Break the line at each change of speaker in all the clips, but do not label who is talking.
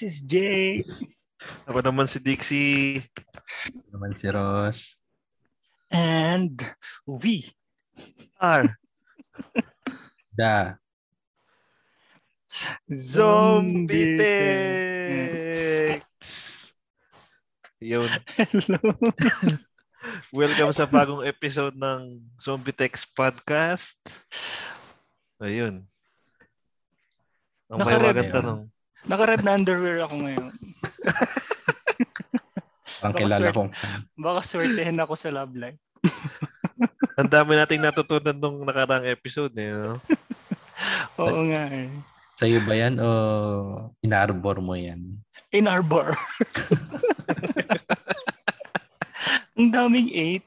this is Jay.
Ako naman si Dixie.
Ako naman si Ross.
And we
R.
Da.
Zombie Tex. Yun.
Hello.
Welcome sa bagong episode ng Zombie Tex Podcast. Ayun. Ang
yun.
tanong.
Naka-red na underwear ako ngayon.
Ang
Baka
kilala
swerte.
kong
Baka swertehin ako sa love life.
Ang dami nating natutunan nung nakarang episode. Eh, no?
Oo nga eh.
sa'yo ba yan o inarbor mo yan?
In our bar. Ang daming eight.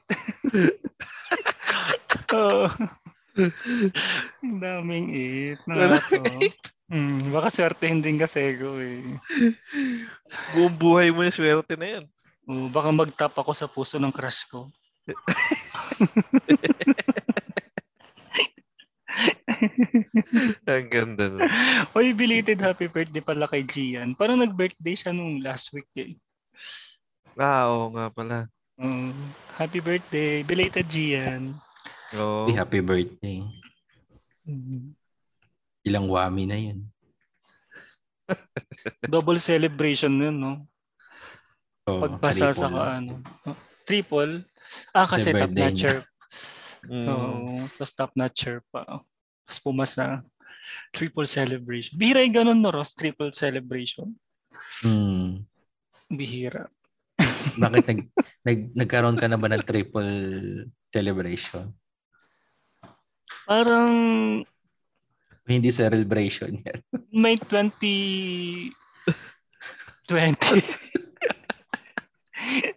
Oo. Ang daming eight. Nakakatawa. Hmm, baka swertehin din kasi ko eh.
Buong buhay mo yung swerte na yan.
Oo, baka mag-tap ako sa puso ng crush ko.
Ang ganda. nun.
Oy, belated happy birthday pala kay Gian. Parang nag-birthday siya nung last week eh.
Ah, oo nga pala.
Oo. happy birthday, belated Gian.
Hey, happy birthday.
Mhm.
Ilang wami na yun.
Double celebration yun, no?
Oh,
Pagpasa sa ka, ano. Triple? Ah, kasi
Kasi
top
birthday
notcher.
Mm.
Oo, tapos top notcher pa. Tapos pumasa. Triple celebration. Bihira yung ganun, no, Ross? Triple celebration.
Hmm.
Bihira.
Bakit nag, nag, nagkaroon ka na ba ng triple celebration?
Parang
Hindi celebration yan.
may 20 20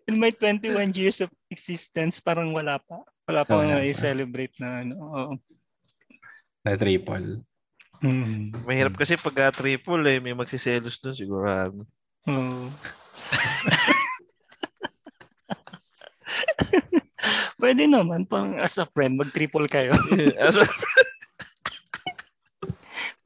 in my 21 years of existence parang wala pa wala pa
Wala
i-celebrate na ano oo.
Na triple.
Mm.
Mahirap kasi pag triple eh, may magsiselos dun sigurado.
Oo. Pwede naman pang as a friend mag-triple kayo.
As a-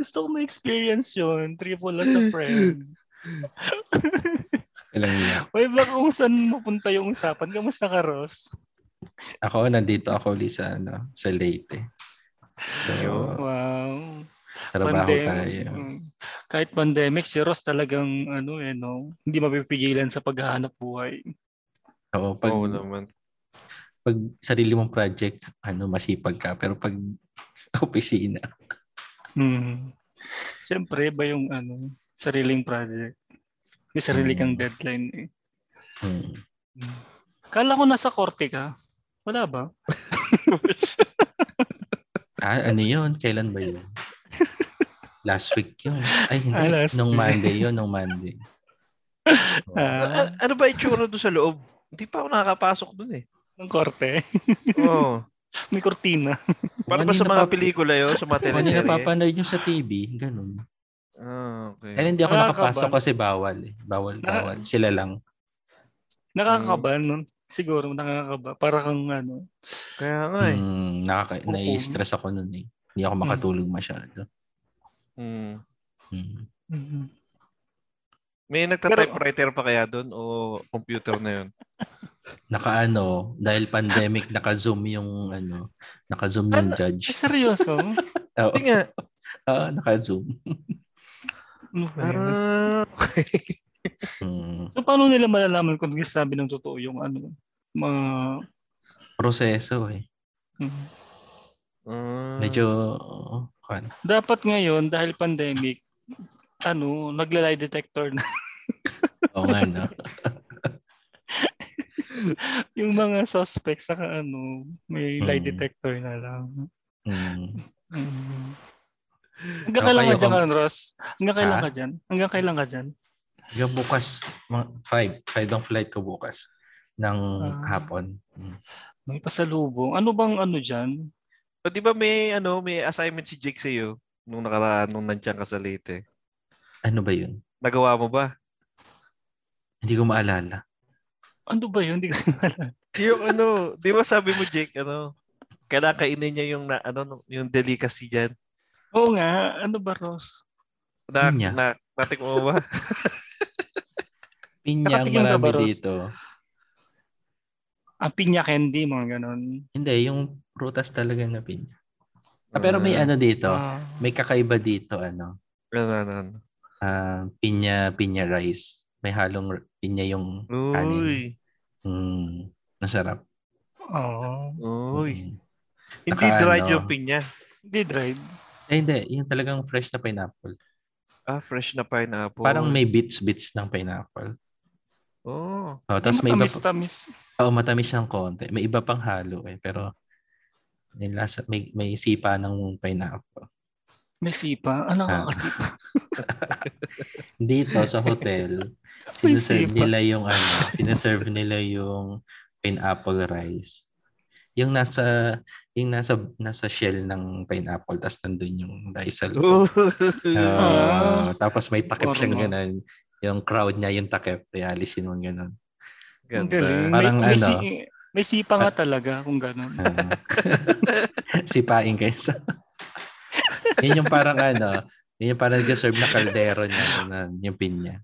Gusto ko ma-experience yun. Triple as a friend.
Alam niya.
Uy, baka kung saan mapunta yung usapan. Kamusta ka, Ross?
Ako, nandito ako ulit sa, ano, sa Leyte. So,
Wow.
trabaho
Pandem-
tayo.
Mm. Kahit pandemic, si Ross talagang ano eh, no? hindi mapipigilan sa paghahanap buhay.
Oo, pag,
Oo naman.
pag sarili mong project, ano, masipag ka. Pero pag opisina,
Mm. Siyempre, ba yung ano, sariling project? May sarili kang
Mm.
deadline eh.
hmm,
Mm. Kala ko nasa korte ka. Wala ba?
ah, ano yun? Kailan ba yun? Last week yun. Ay, hindi.
Ah,
nung. Monday yun, nung Monday.
Ah,
A- ano ba itsura doon sa loob? Hindi pa ako nakakapasok doon eh.
ng korte.
Oo.
May kortina.
Para ba sa mga
napap-
pelikula yun? Sa mga
Kung ano yung
teleserye?
napapanood nyo sa TV, ganun.
Ah, okay.
Kaya hindi ako
Nakakaban.
nakapasok kasi bawal eh. Bawal, bawal. Sila lang.
Nakakakaba nun. Siguro nakakakaba. Para kang ano.
Kaya nga eh.
Hmm, nakaka-
Oo.
nai-stress ako nun eh. Hindi ako makatulog masyado.
Mm.
Hmm.
Mhm.
May nagta-typewriter pa kaya doon o computer na yun?
Naka-ano, dahil pandemic, naka-zoom yung ano, naka-zoom yung
Ay,
judge.
seryoso?
Oo,
nga.
ah, naka-zoom.
Ano?
Ah,
Hmm.
So, paano nila malalaman kung sabi ng totoo yung ano? Mga...
Proseso eh.
Mhm.
ah.
Medyo, kan.
Dapat ngayon, dahil pandemic, ano, nagla-lie detector na.
Oo nga, no?
yung mga suspects, saka ano, may lie
Hmm.
detector na lang.
Hmm.
Mhm. Hanggang kailan ka dyan,
kung-
Ross? Hanggang kailan
Ha?
ka dyan? Hanggang kailan ka dyan?
Yung bukas, mga five. Five ang flight ko bukas ng
Ah.
hapon. Hmm.
May pasalubong. Ano bang ano dyan?
O, di ba may, ano, may assignment si Jake sa'yo nung nakaraan, nung nandiyan ka sa Leyte?
Ano ba yun?
Nagawa mo ba?
Hindi ko maalala.
Ano ba yun? Hindi ko alam.
Yung ano, di ba sabi mo Jake, ano, kailangan kainin niya yung, na, ano, yung delicacy dyan.
Oo nga. Ano ba, Ross?
Na,
niya.
na, natik mo ba?
Pinya ang marami
ba,
dito.
Ang pinya candy, mga ganon.
Hindi, yung prutas talaga na pinya. Ah, pero may
Ah.
ano dito.
Ah,
May kakaiba dito, ano.
Ano, ano, ano.
ah, pinya, pinya rice. May halong pinya yung kanin. Mm, nasarap.
Oo.
Uy.
Mm.
Hindi
Saka
dried
ano,
yung pinya.
Hindi dried.
Eh, hindi. Yung talagang fresh na pineapple.
Ah, fresh na pineapple.
Parang may bits-bits ng pineapple.
Oh.
Oh, tapos may iba,
Matamis, tamis.
oh, matamis siyang konti. May iba pang halo eh. Pero may, lasa, may, may sipa ng pineapple.
May sipa. Ano
Ah.
nakakasipa?
Dito sa hotel,
May
sinaserve nila yung ano, sinaserve nila yung pineapple rice. Yung nasa yung nasa nasa shell ng pineapple tapos nandun yung rice sa loob. Ah, tapos may takip siyang ganun. Yung crowd niya yung takip, realisin mo ganun.
Ganda.
May,
Parang
may,
ano?
si- may sipa nga talaga kung gano'n.
Ah. Sipain kayo sa... yun yung parang ano, yun yung parang nag-serve na kaldero niya, ganun, yung pinya.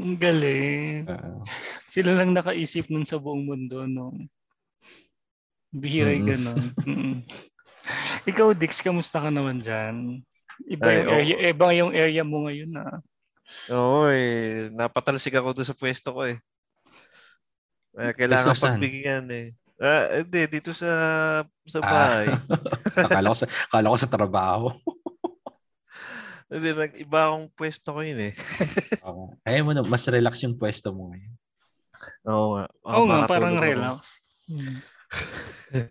Ang galing.
Oo.
Sila lang nakaisip nun sa buong mundo, no? Bihira yung
Mm.
gano'n. Mm. Ikaw, Dix, kamusta ka naman dyan? Iba
Ay,
yung
oo.
area, iba yung area mo ngayon, ah.
Oo eh. Napatalsik ako doon sa pwesto ko eh. Eh, kailangan
saan?
pagbigyan eh. Ah, hindi, dito sa sa
Ah.
bahay.
akala, ko sa, akala ko sa trabaho.
Hindi, nag-iba akong pwesto ko yun eh.
Oo. Ayaw mo na, mas relax yung pwesto mo ngayon.
Oo nga.
Oo nga, parang relax. Mm.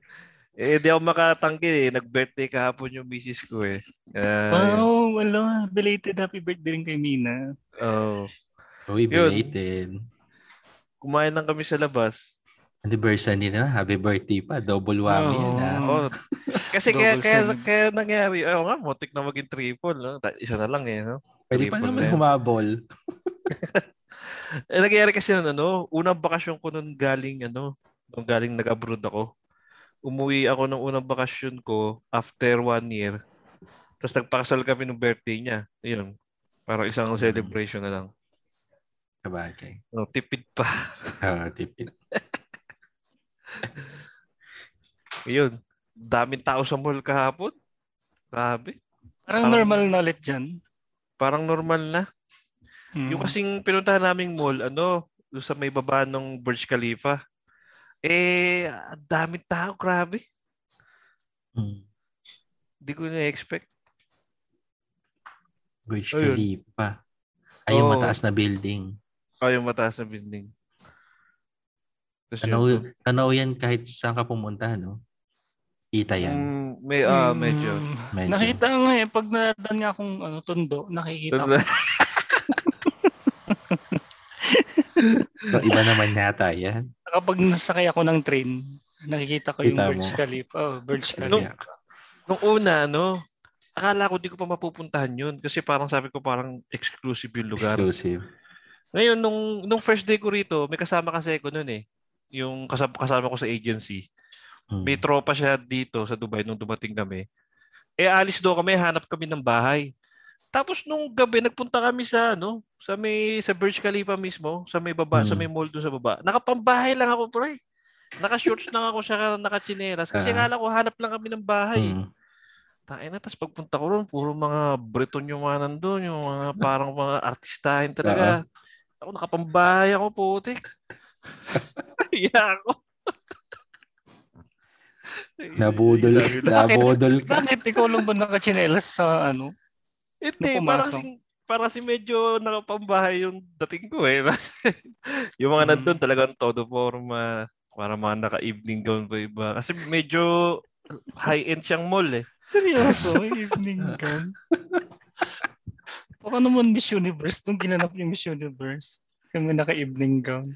Eh, di ako makatanggi eh. Nag-birthday kahapon yung misis ko eh. Ah,
Wow, wala. Belated happy birthday rin kay Mina.
oh.
Uy,
Yun.
belated.
Kumain lang kami sa labas.
Anniversary na, happy birthday pa. Double whammy
Oo.
ah.
Oh, kasi kaya, kaya, kaya nangyari. Oo nga, motik na maging triple. No? Isa na lang eh. No?
Pwede pa naman
na
humabol.
Eh, nangyari kasi nun, ano, unang bakasyon ko nun galing, ano, nung galing nag-abroad ako. Umuwi ako ng unang bakasyon ko after one year. Tapos nagpakasal kami ng birthday niya. Yun. Parang isang
Mm.
celebration na lang.
Kabagay.
No, tipid pa.
Ah, tipid.
Yun. Daming tao sa mall kahapon. Grabe.
Parang
Parang-
normal na ulit dyan.
Parang normal na.
Mm.
Yung kasing pinuntahan naming mall, ano, doon sa may baba ng Burj Khalifa. Eh, daming tao. Grabe.
Hmm.
Hindi ko na-expect.
Burj
Ayun.
Khalifa. Ay, yung
Oo.
mataas na building.
Oh, yung mataas na building. Tapos
Tanaw,
yun,
tanaw yan kahit saan ka pumunta, no? Kita yan.
mm, may, ah,
Mm,
medyo.
Medyo.
Nakita nga eh, pag nadan nga akong ano, tundo, nakikita ko.
Pero iba naman yata yan.
Kapag nasakay ako ng train, nakikita ko yung
Kita
Burj. Khalifa. Oh, Burj
Nung-
Khalifa.
Nung una, no, akala ko di ko pa mapupuntahan yun kasi parang sabi ko parang exclusive yung lugar.
Exclusive.
Ngayon, nung, nung first day ko rito, may kasama kasi ako nun eh. Yung kasama, kasama ko sa agency.
Hmm.
May tropa siya dito sa Dubai nung dumating kami. Eh, alis daw kami, hanap kami ng bahay. Tapos nung gabi, nagpunta kami sa ano, sa may sa Burj Khalifa mismo, sa may baba, sa
Hmm.
may mall doon sa baba. Nakapambahay lang ako, pre. Naka-shorts lang ako siya, naka-chinelas. Kasi akala ko hanap lang kami ng bahay.
Hmm.
Tayo na, tapos pagpunta ko ron, puro mga Breton yung mga nandun, yung mga parang mga artistahin talaga. Ako nakapambahay ako, putik. Iya ako.
Nabudol. Nabudol ka.
Bakit ikaw lang ba nakachinelas sa ano?
Hindi,
pumasok.
si, parang si medyo nakapambahay yung dating ko eh. yung mga
Mm.
nandun talagang todo forma. Para mga naka-evening gown pa iba. Kasi medyo high-end siyang mall eh.
Seryoso, evening gown. Baka naman Miss Universe, nung ginanap yung Miss Universe. Kami naka-evening gown.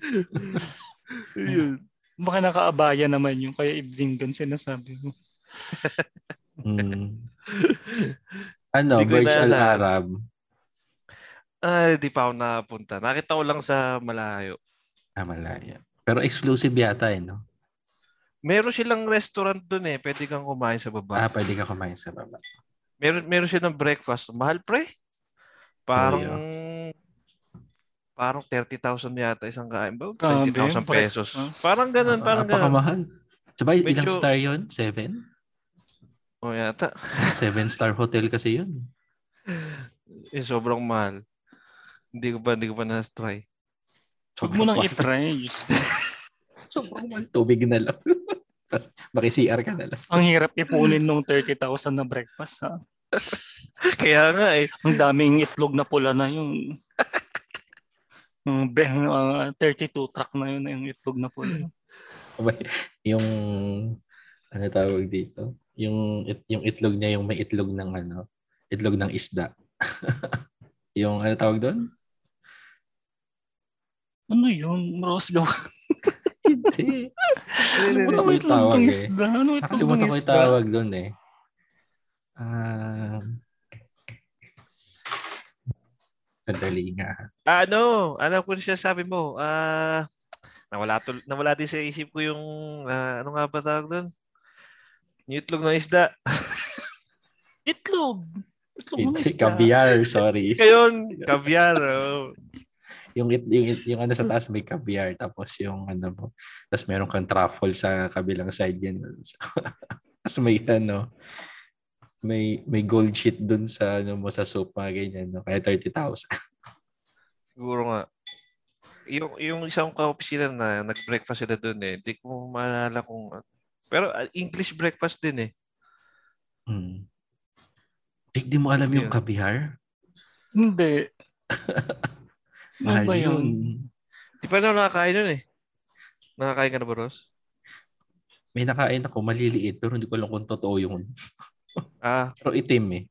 Yun.
Baka naka-abaya naman yung kaya evening gown sinasabi mo.
Hmm. Ano, Burj Al. Arab.
Ay, di pa ako nakapunta. Nakita ko lang sa malayo.
Ah, malaya. Pero exclusive yata eh, no?
Meron silang restaurant dun eh. Pwede kang kumain sa baba.
Ah, pwede ka kumain sa baba.
Meron meron silang breakfast. Mahal pre. Parang parang 30,000 yata isang kain ba?
Grabe,
20,000 pesos. Parang ganun, parang ganun.
Napakamahal. Sabay, ilang
Medyo-
star yun? Seven?
O yata.
Seven star hotel kasi yun.
Eh, sobrang mahal. Hindi ko pa, hindi ko pa na-try.
Huwag mo nang itry.
Sobrang mahal. Tubig na lang. Maki-CR ka na lang.
Ang hirap ipunin nung 30,000 na breakfast ha.
Kaya nga eh.
Ang daming itlog na pula na yun. Be- ah, 32 truck na yun yung itlog na.
Sabay, Yung, ano tawag dito? Yung, it- yung itlog niya, yung may itlog ng ano, itlog ng isda. yung, ano tawag doon?
Ano yun? Rose gawa.
Hindi. Nakalimutan ko yung
itlog ng
eh.
isda? Ano itlog
Nakalimutan
ng
ko yung
isda?
tawag doon eh. Um, sandali nga.
Ah, ano? Ano ko siya sabi mo? Ah, nawala, tul- nawala din sa isip ko yung, ah, ano nga ba tawag doon? Yung itlog ng isda.
Itlog. Itlog ng isda.
caviar, sorry.
Ngayon, caviar. Oh.
yung, it- yung, it- yung ano sa taas may caviar tapos yung ano mo tapos meron kang truffle sa kabilang side yan tapos may ano may may gold sheet dun sa ano mo sa soup mga ganyan no kaya 30,000
Siguro nga. Yung, yung isang ka-opisina na nag-breakfast sila doon eh. Hindi ko maalala kung... Pero ah, English breakfast din eh.
hmm. Di, di mo alam yung
Yeah.
caviar
Hindi. Ano
mahal
ba
yun
Di pa na nakakain nun eh. Nakakain ka na ba, Ross?
may nakain ako maliliit pero hindi ko alam kung totoo yung
Ah,
pero itim eh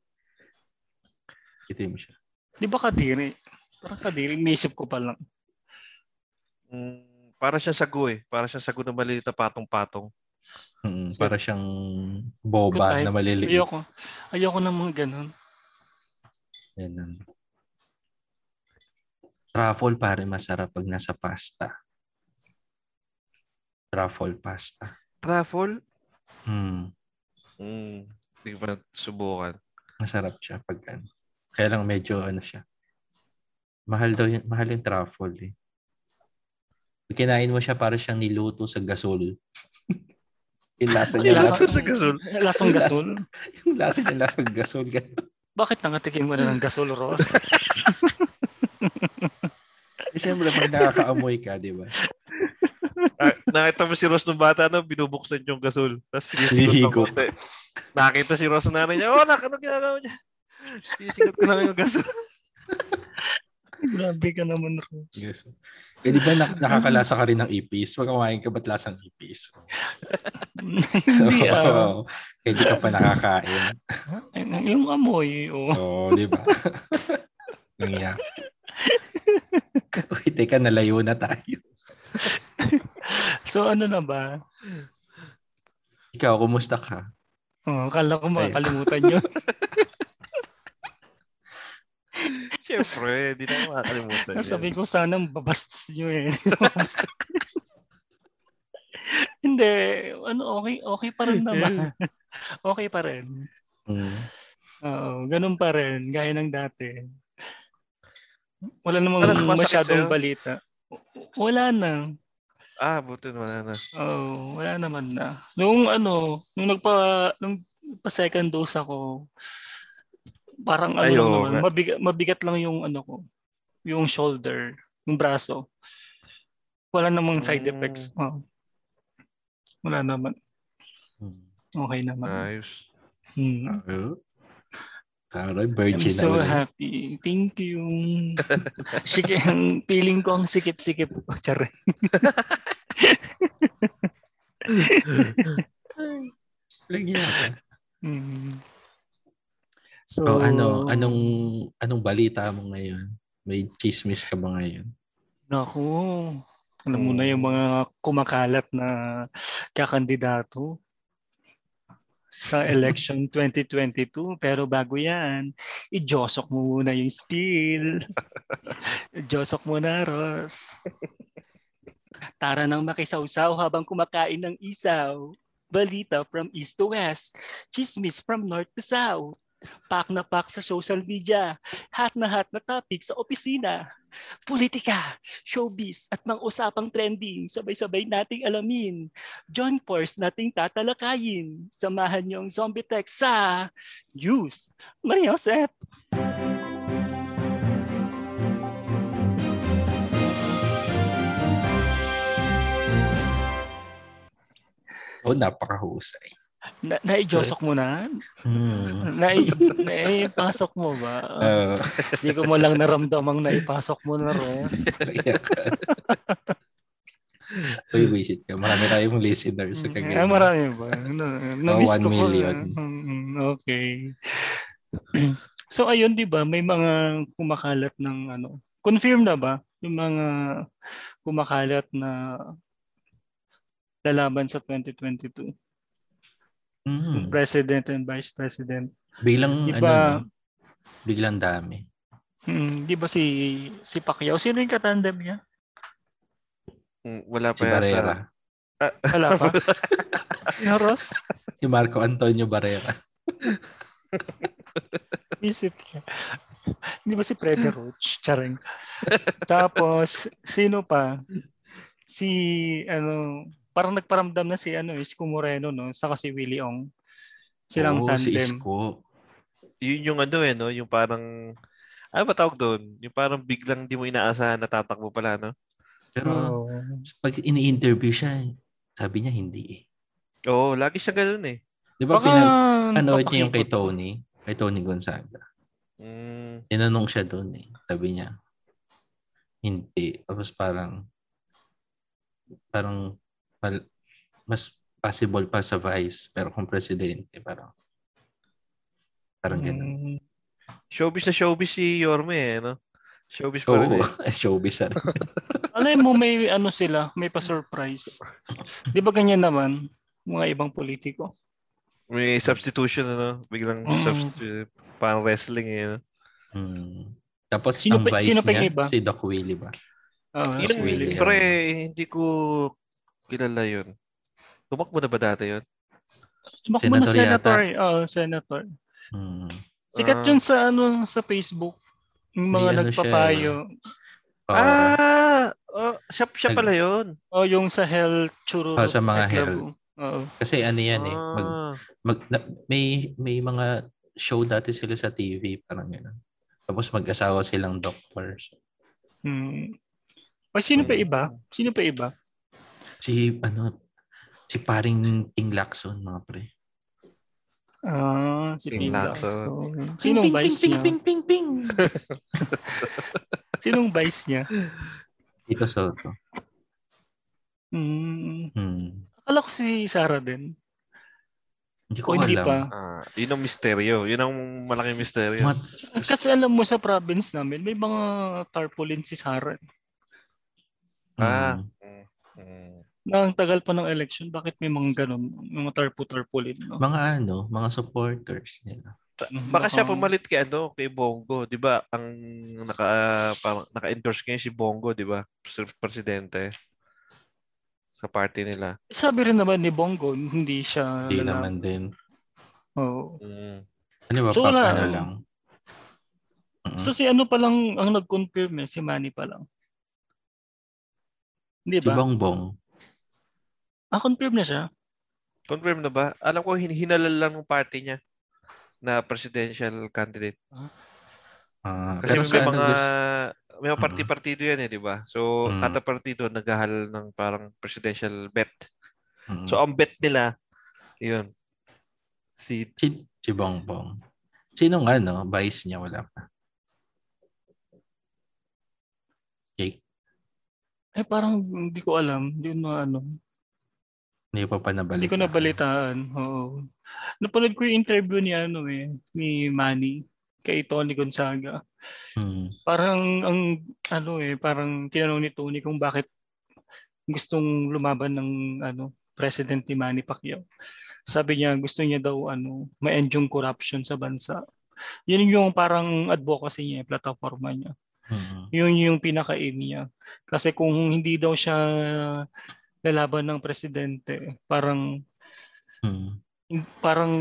itim siya
Di ba kadiri? Parang kadiri. Inisip ko pa lang.
mm, para siyang sago eh. Para siyang sago na maliit na patong-patong.
Mm, para siyang boba na maliliit
Ayoko. Ayoko ng mga ganun.
Yan ang- Truffle pare masarap pag nasa pasta. Truffle pasta.
Truffle?
Hmm,
Mm, hindi ko pa nasubukan.
masarap siya pag ano. Kaya lang medyo ano siya. Mahal daw yun, mahal yung truffle eh. Pag kinain mo siya para siyang niluto sa gasol. yung lasa niya,
yung
lasa,
sa gasol?
Lasong gasol.
yung lasa niya lasa gasol.
Bakit nangatikim mo na ng gasol, Ross?
Siyempre pag nakakaamoy ka, di ba?
Ah, nakita mo si Ross nung bata, no? binubuksan yung gasol. Tapos sinisigot ng. Nakita si Ross nanay niya, oh, nak, ano ginagawa niya? Sinisigot ko lang yung gasol.
Grabe ka naman, Ross.
Yes. Eh di ba nak- nakakalasa ka rin ng ipis? Pag kumain ka ba't lasang ipis?
Hindi ah.
Oo. Kaya di ka pa nakakain.
Yung amoy, oh.
Oo, di ba? Nangyaya. Uy, teka, nalayo na tayo.
So ano na ba?
Ikaw, kumusta ka?
Oh, kala ko makakalimutan nyo.
Siyempre, di na makakalimutan yan.
Sabi ko sana babastos nyo eh. Hindi, ano okay, okay pa rin naman. okay pa rin.
Hmm.
Oo, ganun pa rin, gaya ng dati. Wala namang
Ano,
masyadong balita. Wala na.
Ah, buti naman na.
Oo, wala naman na. Nung ano, nung nagpa nung pa second dose ako, parang ano
Ay,
lang
oo
naman,
nga.
mabigat, mabigat lang yung ano ko, yung shoulder, yung braso. Wala namang side
Mm.
effects. Oo. Wala naman.
Hmm.
Okay naman.
Ayos.
Hmm.
Oo. Karoy,
I'm
virgin
so
na ulit.
happy. Thank you. Sige, ang feeling ko ang sikip-sikip. Oh, Char.
Lagyan ka.
Mm. So,
Oh, ano, anong, anong balita mo ngayon? May chismis ka ba ngayon?
Naku, alam mo na yung mga kumakalat na kakandidato sa election 2022. Pero bago yan, i-josok mo muna yung spill. josok mo na, Ross. Tara nang makisawsaw habang kumakain ng isaw. Balita from east to west. Chismis from north to south. Pak na pak sa social media. Hat na hat na topic sa opisina. Politika, showbiz at mga usapang trending, sabay-sabay nating alamin. John Force nating tatalakayin. Samahan niyo ang Zombie Tech sa News. Maria Josep.
Oh, napakahusay.
Na, naijosok mo na?
Hmm.
Nai, naipasok mo ba?
Uh,
Hindi ko mo lang naramdamang naipasok mo na rin.
Uy, wisit ka. Marami tayong listeners sa
Ah,
kagaya.
marami ba? Na, na-miss
one
ko po.
million.
Mm, Okay. so ayun, 'di ba? May mga kumakalat ng ano. Confirm na ba yung mga kumakalat na lalaban sa 2022?
Mm.
President and Vice President.
Biglang,
Di
ano,
ba-
biglang dami.
Hmm, 'di ba si si Pacquiao sino yung katandem niya?
Mm, Wala pa
Si
yata.
Barrera.
Wala pa. si Ross?
Si Marco Antonio Barrera.
Visit niya. Hindi ba si Freddy Roach? Charing. Tapos, sino pa? Si, ano, parang nagparamdam na si, ano, Isko Moreno, no? Saka si Willie Ong. Silang
Oo, si
tandem.
Isko.
Yun yung ano eh, no? Yung parang, ano ba tawag doon? Yung parang biglang di mo inaasahan na tatakbo pala, no?
Pero
Oo.
pag ini-interview siya, sabi niya hindi eh.
Oo, lagi siya ganun eh.
Di ba pinag- panood niya yung kay. Tony? Kay Tony Gonzaga.
Mm,
Tinanong siya doon eh. Sabi niya, hindi. Tapos parang, parang, mal- mas possible pa sa vice. Pero kung presidente, parang, parang ganun.
Mm,
showbiz na showbiz si Yorme eh, no? Showbiz pa rin
Oo,
eh.
showbiz na rin.
alam mo, may ano sila, may pa-surprise. Di ba ganyan naman? Mga ibang politiko.
May substitution, ano? Biglang
Mm.
substitute. Parang wrestling eh, no?
Hmm. Tapos
Sino
ang
pa-
vice
sino
niya,
iba?
si Doc Willie ba?
Ah,
Yun,
Willie.
Willie.
pre, hindi ko kilala yun. Tumakbo na ba dati yun?
Tumakbo na
Senator
senator.
yata.
eh. Oo, senator.
Hmm.
Sikat
Ah.
yun sa ano sa Facebook. Yung mga
May ano
nagpapayo.
Oo.
ah! Oh, siya, siya pala yun.
O yung sa health churro.
Oh, sa mga
Eklabu. Oo.
kasi ano yan eh. Mag,
Ah.
mag, na- may, may mga show dati sila sa TV, parang gano'n. Tapos mag-asawa silang doctors.
Hmm. O sino pa iba? Sino pa iba?
Si, ano, si paring King Lacson, mga pre.
Ah, si
Ping
Ping
Lacson.
Lacson. Sinong
Ping,
vice
ping,
niya?
ping, ping, ping, ping.
Sinong vice niya?
Tito Soto.
Hmm.
Hmm.
Akala ko si Sarah din.
Hindi
O
ko
hindi
alam.
pa.
Ah, yun ang misteryo. Yun ang malaking misteryo.
Mat-
Kasi alam mo sa province namin, may mga tarpaulin si Sarah.
Ah.
Hmm.
Mm.
Na ang tagal pa ng election, bakit may mga ganun, mga tarpu-tarpulin, no?
Mga ano, mga supporters nila.
Baka siya pumalit kay ano, kay Bongo, 'di ba? Ang naka parang naka-endorse ngayon si Bongo, 'di ba? Pres- Presidente sa party nila.
Sabi rin naman ni Bongo, hindi siya
Hindi
lala-
naman din.
Oo.
Mm.
Ano ba,
So,
pa, ano lang.
So si ano pa lang ang nag-confirm eh, si Manny pa lang. Di
si
ba?
Bongbong.
Ah, confirm na siya.
Confirm na ba? Alam ko hin- hinalal lang ng party niya na presidential candidate.
Ah,
Kasi
pero
may
sa ano,
mga may mga parti-partido yan eh, 'di ba? So
Mm.
kada partido naghahal ng parang presidential bet.
Mm.
So ang bet nila 'yun. Si
si, si Bongbong. Sinong ano, vice niya wala pa. Jake,
Eh parang hindi ko alam, hindi ko na ano,
hindi pa pa nabalitaan.
hindi ko nabalitaan. Oo. Napanood ko yung interview ni ano eh, ni Manny kay Tony Gonzaga.
Hmm.
Parang ang ano eh, parang tinanong ni Tony kung bakit gustong lumaban ng ano, President ni Manny Pacquiao. Sabi niya gusto niya daw ano, ma-end yung corruption sa bansa. Yun yung parang advocacy niya, plataforma niya.
Hmm.
Yun yung pinaka-aim niya. Kasi kung hindi daw siya lalaban ng presidente, parang
Hmm.
parang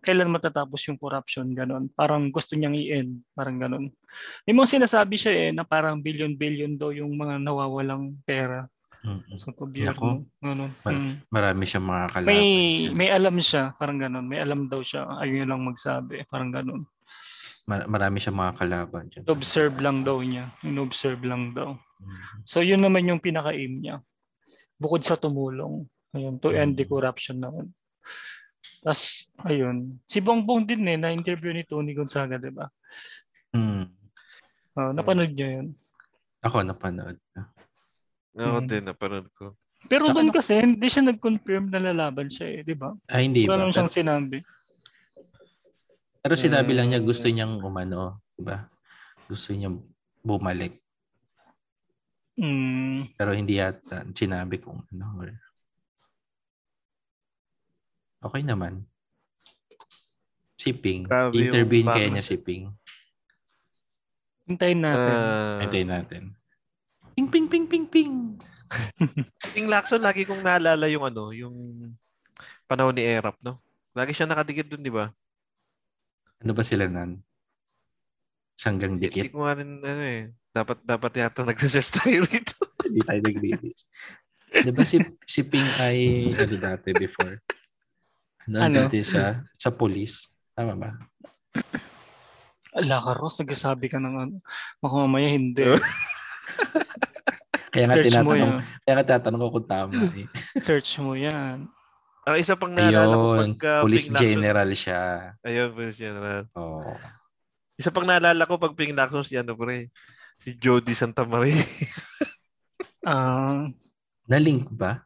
kailan matatapos yung corruption, ganon. Parang gusto niyang i-end, parang ganon. May mga sinasabi siya eh, na parang billion-billion daw yung mga nawawalang pera
Mm-mm.
sa gobyerno. Ganon.
Mar-
Mm.
Marami siyang mga kalaban.
May,
dyan.
may alam siya, parang ganon. May alam daw siya, ayun lang magsabi, parang ganon.
Mar- marami siyang mga kalaban dyan.
Observe lang daw niya. In-observe lang daw.
Mm.
So yun naman yung pinaka-aim niya. Bukod sa tumulong. Ayun, to end the
Mm.
corruption naman. Tapos, ayun. Si Bongbong din eh, na-interview ni Tony Gonzaga, di ba?
Mm.
Uh, napanood niyo yun.
Ako napanood.
Ako
Mm.
din, napanood ko.
Pero doon
na-
kasi, hindi siya nag-confirm na lalaban siya eh, di ba?
Ay, hindi
Wala
ba? Pero,
siyang sinabi.
pero sinabi lang niya
Mm.
gusto niyang umano. Diba? Gusto niya bumalik.
Mm,
Pero hindi yata sinabi kung ano. or- Okay naman. Si Ping.
Grabe yung
Intervene kaya
bakit-
niya si Ping.
hintayin natin.
Ah,
Hintayin natin. Ping, ping, ping, ping, ping.
Ping Lacson, lagi kong naalala yung ano, yung panahon ni Erap, no? Lagi siya nakadikit dun, di ba?
Ano ba sila nan? Sanggang
Hindi
dikit.
ko nga rin, ano eh. Dapat, dapat yata nag-research tayo rito.
Hindi tayo nag-release. Di ba si, si Ping ay ano dati before? Ano,
Ano?
dati siya sa police? Tama ba?
Ala ka, Ross, nagsasabi ka ng ano. Baka mamaya hindi.
Kaya nga
Search
tinatanong, kaya nga tinatanong ko kung tama eh.
Search mo yan.
Ang isa pang naalala ko pagka
police
Lacson-
general siya.
Ayun, police general.
Oh.
Isa pang naalala ko pag Ping Lacson si ano pre, si Jody Santa Maria.
Ah,
Na-link ba?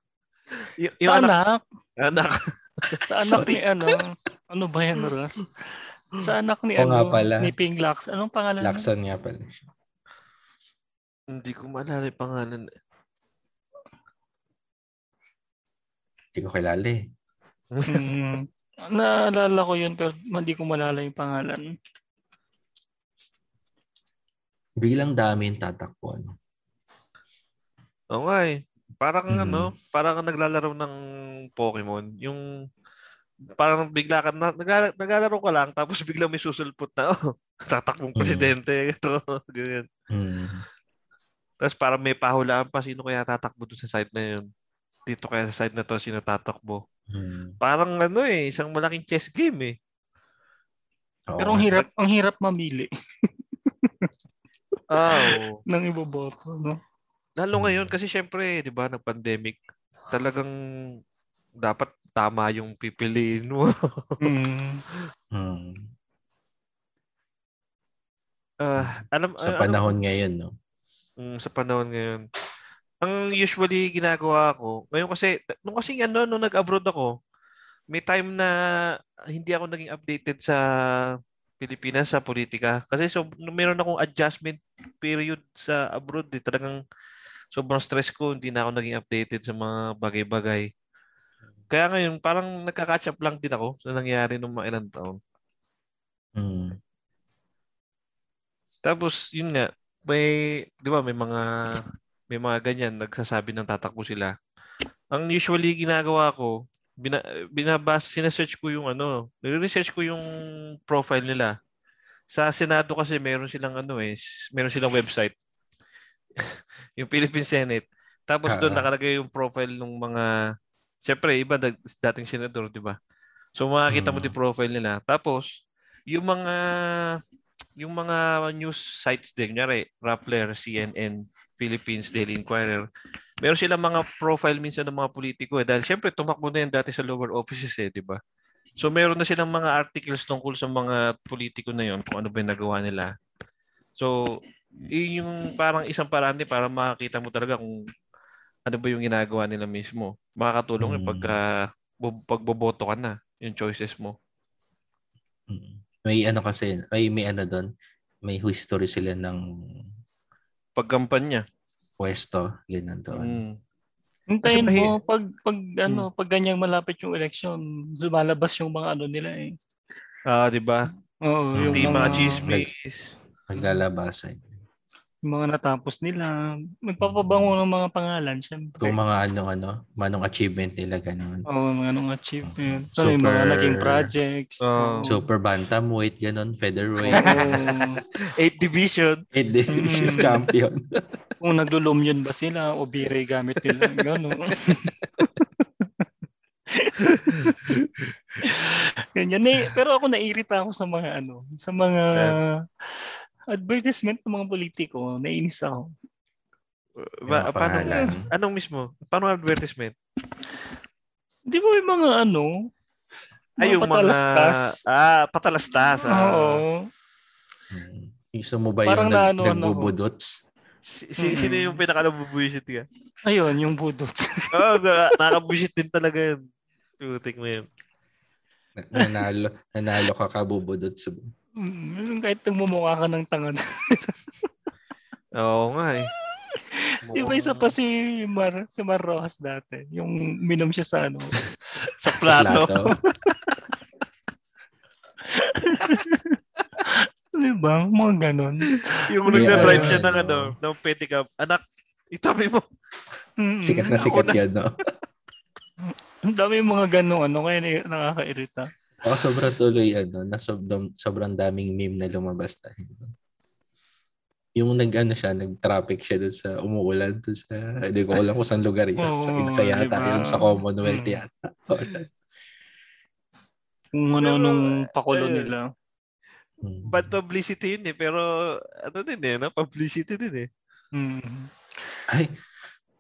y-
sa
yung anak,
anak,
anak.
sa anak
Sorry.
ni ano, ano ba yan, Ross? Sa anak ni
nga
ano,
pala.
ni Ping Lax. Anong pangalan? niya?
Lakson nga pala siya.
Hindi ko maalala yung pangalan.
Hindi ko kilala eh.
Mm, naalala ko yun pero hindi ko malala yung pangalan.
Bilang dami yung tatakbo. Ano?
Oo nga eh. Parang
Mm.
ano, parang naglalaro ng Pokemon. Yung parang bigla ka na, nagla- naglalaro ka lang tapos biglang may susulpot na oh, tatakbong
Mm.
presidente ito ganyan.
Hmm.
Tapos parang may pahulaan pa sino kaya tatakbo doon sa side na yun. Dito kaya sa side na to sino tatakbo.
Hmm.
Parang ano eh, isang malaking chess game eh.
Oo
Pero ang hirap, ang hirap mamili
Ah, oo.
ng iboboto, no?
Lalo ngayon kasi syempre, 'di ba, nag-pandemic, talagang dapat tama yung pipiliin mo.
Mm.
Hmm.
Ah, alam
Sa
ah,
panahon ngayon, no?
Mm, sa panahon ngayon. Ang usually ginagawa ko, ngayon kasi, nung kasi ano, nung nag-abroad ako, may time na hindi ako naging updated sa Pilipinas sa politika. Kasi so, meron akong adjustment period sa abroad. Eh. Talagang sobrang stress ko, hindi na ako naging updated sa mga bagay-bagay. Kaya ngayon, parang nagka-catch up lang din ako sa nangyari nung mga ilang taon.
Hmm.
Tapos, yun nga, may, di ba, may mga, may mga ganyan, nagsasabi ng tatakbo sila. Ang usually ginagawa ko, bina, binabas, sinesearch ko yung ano, nire-research ko yung profile nila. Sa Senado kasi meron silang ano eh, meron silang website. yung Philippine Senate. Tapos doon
Ah.
nakalagay yung profile ng mga, syempre, iba dating senador, di ba? So makakita mo
Mm.
yung profile nila. Tapos, yung mga yung mga news sites din, kunyari, Rappler, CNN, Philippines, Daily Inquirer, meron silang mga profile minsan ng mga politiko eh. Dahil syempre, tumakbo na yan dati sa lower offices eh, di ba? So meron na silang mga articles tungkol sa mga politiko na yon kung ano ba yung nagawa nila. So, yun yung parang isang paraan din para makakita mo talaga kung ano ba yung ginagawa nila mismo. Makakatulong yung
Hmm.
pagka pagboboto ka na, yung choices mo.
Hmm. May ano kasi, may, may ano doon, may history sila ng
Pagkampanya.
Pwesto, ganun doon.
Mm.
Hintayin
Kasi
mo pag pag ano, pag ganyang malapit yung election, lumalabas yung mga ano nila eh.
Ah, di ba?
Oo,
Hmm.
yung
Hindi mga chismis.
Naglalabasan.
Yung mga natapos nila, magpapabango ng mga pangalan, syempre.
Kung mga ano, ano, manong achievement nila, ganun.
Oo, mga anong achievement.
Super-
So, yung mga naging projects.
Oo.
Super bantamweight, ganun, featherweight,
Oo.
8 division.
head division
Mm.
champion.
kung naglulumyon ba sila o bire gamit nila. Gano'n. Ganyan. Eh, pero ako nairita ako sa mga ano, sa mga advertisement ng mga politiko. Nainis ako.
Ba,
Yung
paano,
pangalan.
anong mismo? Paano advertisement?
Di ba may mga ano,
Ay, yung mga...
patalastas?
Ah, patalastas. Ah.
Oo.
Mm. Gusto mo ba
Parang
yung nag,
naano, ano,
nagbubudots?
Si, si,
Mm-mm.
Sino yung pinaka-nabubuisit ka?
Ayun, yung budot.
Oo, oh, nakakabuisit din talaga yun. Putik mo yun.
Na- Nanalo, nanalo ka kabubudots.
Mm, yung kahit mumukha ka ng tanga.
Oo nga eh.
Di ba isa pa si Mar, si Mar Rojas dati? Yung minom siya sa ano.
Sa plato.
Di ba? Mga ganon.
yung
May
nagda-drive
ano,
siya ng
ano.
ng pedicab. Anak, itabi mo.
Sikat na sikat yan, no?
Ang dami yung mga ganon, ano, kaya na- nakakairita.
Ako sobrang tuloy, ano, na sobrang, sobrang daming meme na lumabas doon. Yung nag, ano siya, nag-traffic siya doon sa umuulan doon sa, hindi ko alam kung saan lugar yun. sa
Oo,
Igsa yata
diba?
yun, sa Commonwealth
Mm.
yata.
Kung ano nung pakulo
ayun.
nila.
Mm.
Bad publicity yun eh. Pero ano din eh, no? publicity din eh.
Mm.
Ay,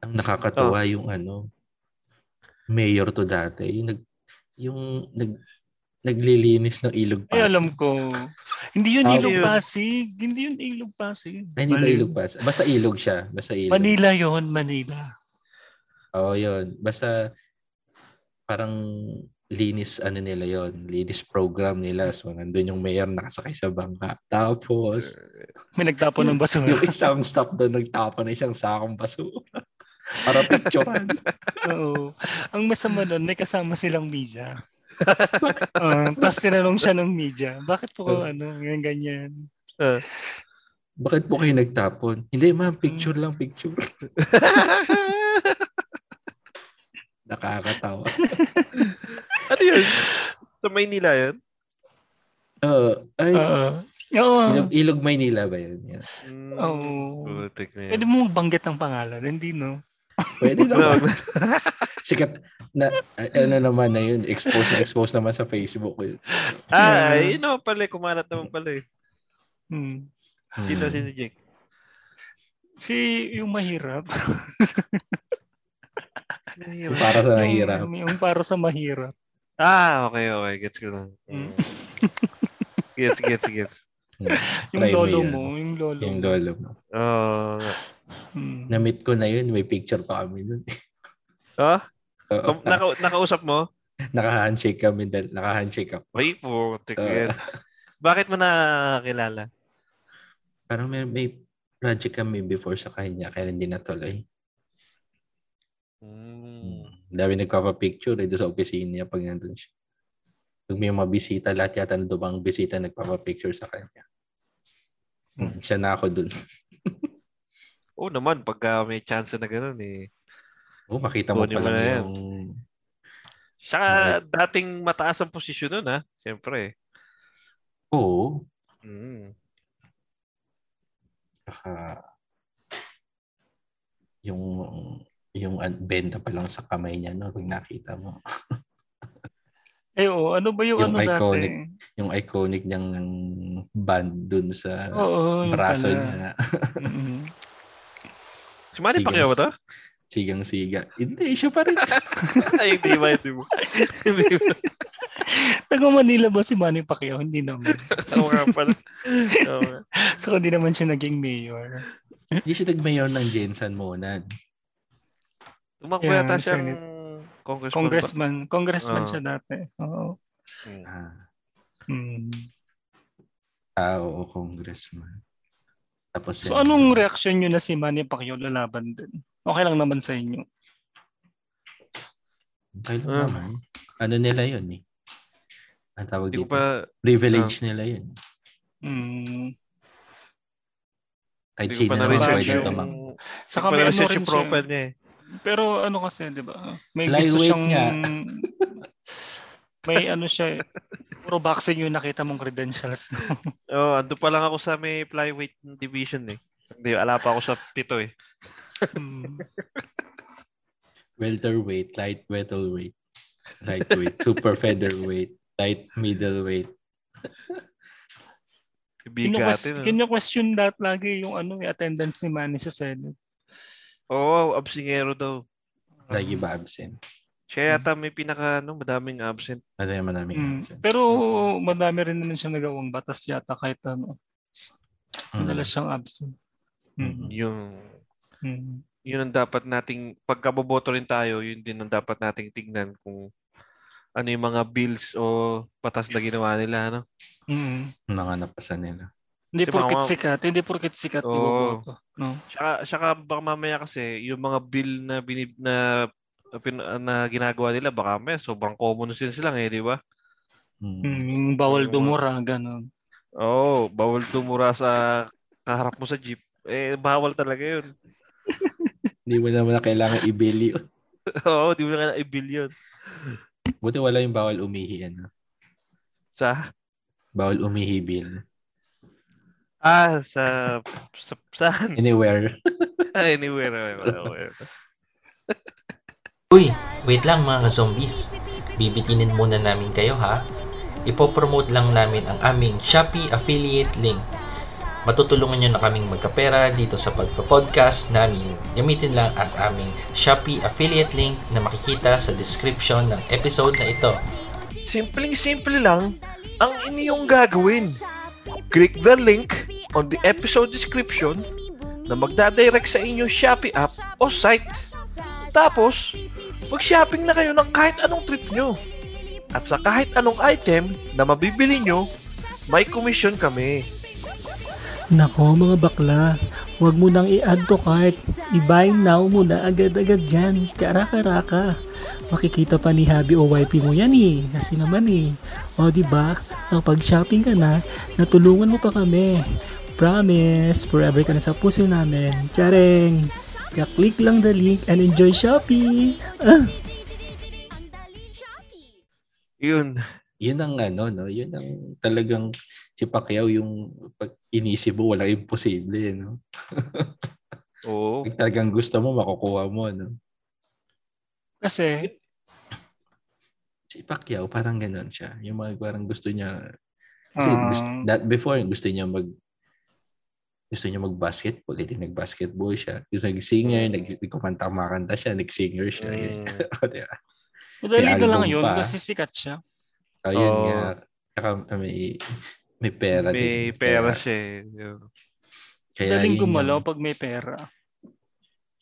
ang nakakatuwa yung ano, mayor to dati, yung nag, yung nag, naglilinis ng ilog
Ay,
Pasig.
alam ko. Hindi yun ilog
yun.
Pasig. Hindi yun ilog Pasig.
Ay, hindi ba ilog Pasig? Basta ilog siya. Basta ilog.
Manila yon Manila.
Oo, yun. Basta parang linis ano nila yon linis program nila. So, nandun yung mayor nakasakay sa bangka. Tapos,
May nagtapon ng basura.
yung isang stop doon nagtapon ng isang sakong basura. Para picturean.
Oo. Ang masama nun, may kasama silang media. uh, Tapos tinanong siya ng media, bakit po
Uh.
ano, ganyan, ganyan.
Ah.
Bakit po kayo nagtapon? Hindi ma'am, picture lang, picture. Nakakatawa.
Ano yun? Sa Maynila yun?
Oo. ay,
Oo. Oo.
ilog, ilog Maynila ba yun? Yan.
Mm,
Oo.
Yun.
Pwede mo banggit ng pangalan, hindi no?
Pwede
No,
naman. Sikat na, ano naman na yun, expose na expose naman sa Facebook. Yun.
ah,
Yeah.
yun naman pala. eh. Kumalat naman pala eh.
Hmm.
Sino,
Hmm.
sino Jake?
Si yung mahirap.
Yung Para sa mahirap.
Yung, yung para sa mahirap.
Ah, okay, okay. Gets ko lang.
Mm.
gets, gets, gets.
Hmm.
Yung
Try
lolo mo, yung lolo.
Yung lolo mo.
Oh,
Hmm.
Na-meet ko na yun, may picture pa kami nun.
oh?
Oo.
Naka- nakausap mo?
Naka-handshake kami, naka-handshake ako.
Ay,
Oo.
yan. Bakit mo nakakilala?
Parang may, may project kami before sa kanya, kaya hindi natuloy.
Mm.
Dami nagpapapicture eh, sa opisina niya pag nandun siya. Pag may mga bisita, lahat yata nandun bang bisita nagpapapicture sa kanya. Hmm, siya na ako dun.
Oo naman, pagka may chance na gano'n eh.
Oh, makita mo
Kunin
pa
mo
lang
na yan.
yung...
Saka dating mataas ang posisyon nun ha. Siyempre.
Oo.
Mm.
Saka... Yung yung an- benta pa lang sa kamay niya no pag nakita mo
Eh, oh, ano ba yung,
Yung
ano
iconic.
dati?
yung iconic niyang band dun sa
Oo,
braso
pala.
niya
Mm-mm.
Si Manny Pacquiao ba to?
sigang siga hindi siya pa rin
Ay, hindi ba, hindi mo. hindi ba?
Taga Manila ba si Manny Pacquiao? Hindi naman.
Oo nga pala. Oo.
So, hindi naman siya naging mayor.
hindi siya nag-mayor ng Jensen muna
Tumakbo
Yeah,
yata siyang
Senate.
congressman.
Congressman. Congressman
Oo.
siya dati. Oo.
ba? Mm.
ah,
Mm.
ah oo congressman tapos
So,
yan.
anong reaksyon nyo na si Manny Pacquiao lalaban din? Okay lang naman sa inyo.
okay lang
Ah.
naman ano nila yun eh ang tawag dito
pa,
privilege nila yun
Mm.
Kahit sino naman pwede tumang.
Ko
may ano rin
yung
siya.
profile niya eh.
Pero ano kasi, di ba? May gusto siyang...
nga.
may ano siya, eh, puro boxing yung nakita mong credentials. No?
Oh, ando pa lang ako sa may flyweight division eh. Hindi, ala pa ako sa pito eh.
Welterweight, light welterweight, lightweight, super featherweight, light middleweight.
Bigatin.
Kinu-question, kinu-question that lagi yung ano, yung attendance ni Manny sa Senate.
Oo, oh, absingero daw.
Lagi ba absent?
Siya yata may pinaka, ano, madaming absent.
Yung maraming
Mm.
absent?
Pero madami rin naman siya nagawang batas yata kahit ano.
Mm.
Madalas siyang absent. Mm.
Yung,
Mm.
yun ang dapat nating, pagkaboboto rin tayo, yun din ang dapat nating tignan kung ano yung mga bills o batas na ginawa nila, ano?
Mm.
Mga napasa nila.
Hindi
Kasi
porkit
mga-
sikat, hindi porkit sikat
Oo.
iboboto. No?
Saka, saka baka mamaya kasi, yung mga bill na, binib, na, pin, na ginagawa nila, baka may sobrang common sense lang eh, di ba?
Mm.
Yung bawal dumura, ganun.
Oo, oh, bawal tumura sa kaharap mo sa jeep. Eh, bawal talaga yun.
Hindi mo naman na kailangan i-bill yun.
Oo, di mo na kailangan i-bill yun.
Buti wala yung bawal umihi. Ano?
Sa,
Bawal umihi bill.
Ah, sa, sa, saan?
Anywhere.
Anywhere. anywhere.
Uy, wait lang mga zombies. Bibitinin muna namin kayo ha. Ipopromote lang namin ang aming Shopee affiliate link. Matutulungan nyo na kaming magkapera dito sa pagpa-podcast namin. Gamitin lang ang aming Shopee affiliate link na makikita sa description ng episode na ito.
Simpleng-simple lang ang inyong gagawin. Click the link on the episode description na magdadirect sa inyong Shopee app o site. Tapos, mag-shopping na kayo ng kahit anong trip nyo. At sa kahit anong item na mabibili nyo, may commission kami.
Nako mga bakla, huwag mo nang i-add to cart. I-buy now mo na agad-agad dyan. Karaka-raka. Makikita pa ni Habi o YP mo yan eh. Kasi naman eh. O di ba? Ang pag-shopping ka na, natulungan mo pa kami. Promise, forever ka na sa puso namin. Tsareng! Kaya-click lang the link and enjoy shopping! Ah!
Yun.
Yun ang ano, no? Yun ang talagang si Pacquiao yung pag inisip mo, walang imposible, no?
Oo.
Pag talagang gusto mo, makukuha mo, no?
Kasi,
Si Pacquiao, parang ganun siya. Yung mga parang gusto niya, kasi
ah,
gusto, that before, gusto niya mag gusto niya mag-basketball, edi nag-basketball siya. Gusto nag-singer, nag kumanta makanta siya, nag-singer siya.
Mm.
Diba?
madali
may
ka lang yun
pa.
kasi sikat siya.
Ayun
Oo.
nga. Saka may, may pera
May
din.
pera
Kaya-
siya. eh. Yun.
Kaya
Daling
yun
gumalaw
yung-
pag may pera.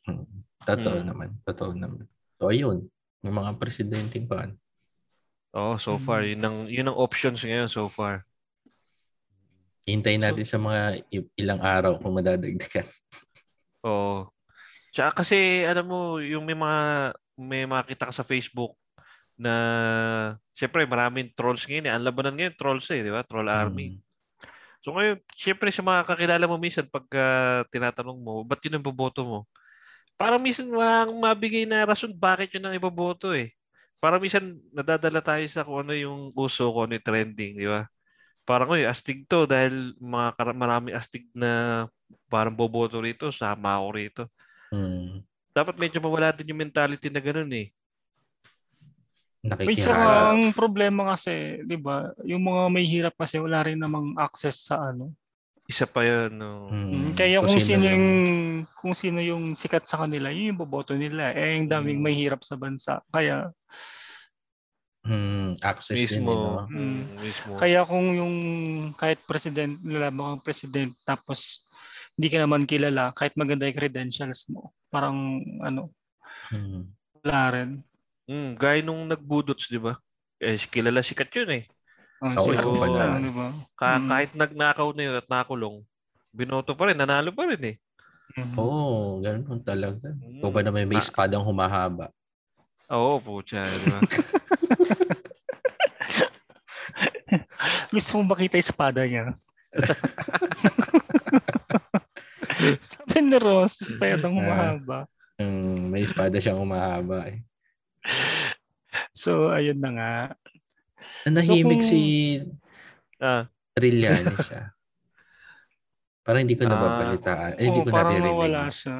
Hmm. Totoo
Mm.
naman. Totoo naman. So, ayun. May mga presidente pa.
Oo, so far. Yun ang, yun ang options ngayon so far.
Hintayin natin sa mga ilang araw kung madadagdagan.
Oo. Tsaka kasi, alam mo, yung may mga, may makita ka sa Facebook na, syempre, maraming trolls ngayon. Eh. Ang labanan ngayon, trolls eh, di ba? Troll army.
Mm.
So ngayon, syempre sa mga kakilala mo minsan pag ah, tinatanong mo, ba't yun ang boboto mo? Parang minsan walang mabigay na rason bakit yun ang iboboto eh. Parang minsan nadadala tayo sa kung ano yung uso, kung ano yung trending, di ba? Parang, uy, astig to dahil mga maraming astig na parang boboto rito, sama ako rito.
Mm.
Dapat medyo mawala din yung mentality na ganun eh.
Nakikiharap.
ang problema kasi, di ba, yung mga may hirap kasi wala rin namang access sa ano.
Isa pa yun. No?
Mm.
Kaya kung sino
lang.
yung kung sino yung sikat sa kanila, yun yung boboto nila. Eh, yung daming
Mm.
may hirap sa bansa. Kaya
Mm, access din, eh,
Mismo.
no?
Mm.
Mm, mismo.
kaya kung yung kahit president, nilabang kang president, tapos hindi ka naman kilala, kahit maganda yung credentials mo, parang ano,
Mm.
wala rin.
Mm, gaya nung nagbudots, di ba? Eh, kilala sikat yun eh.
Oh, sila,
pala.
di ba?
Ka-
Mm.
Kahit nagnakaw na yun at nakulong, binoto pa rin, nanalo pa rin eh.
Mm.
Oo, oh, ganun talaga.
Mm.
Ikaw ba naman may
Ah.
espadang humahaba?
Oo, pucha, di ba?
Gusto mong makita yung espada niya. Sabi ni Ross, espadang humahaba.
Mm, may espada siyang umahaba eh.
So, ayun na nga.
Nanahimik
kung-
si
Ah,
Trillanes ah. Parang hindi ko
Ah.
nababalitaan. Eh, hindi
Oo,
ko
parang
naririnig.
nawala siya.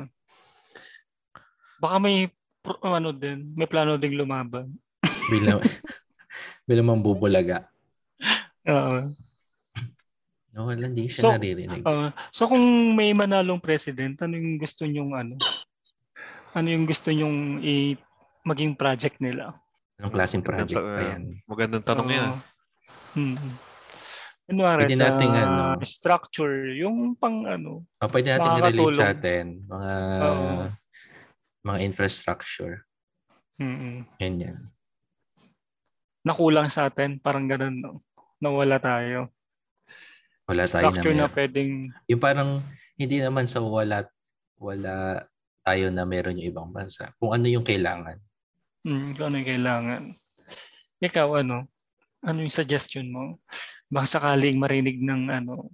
Baka may ano din, may plano ding lumaban.
Bilang, bilang mambubulaga.
Oo.
No, wala, hindi siya
So,
naririnig.
Ah, so kung may manalong president, ano yung gusto nyong ano? Ano yung gusto nyong i maging project nila?
Anong klaseng project
Maganda-
pa yan?
magandang tanong yan.
Oo. Hmm. Kunwari
Pwede
sa
nating ano.
structure, yung pang ano,
O, pwede natin i-relate sa atin. Mga
Oo.
mga infrastructure.
mm
Ganyan.
nakulang sa atin, parang ganun, no? nawala tayo.
Wala tayo na
Structure na
meron.
pwedeng,
Yung parang hindi naman sa wala wala tayo na meron yung ibang bansa. Kung ano yung kailangan.
Mm, kung ano yung kailangan. Ikaw, ano? Ano yung suggestion mo? Baka sakaling marinig ng ano,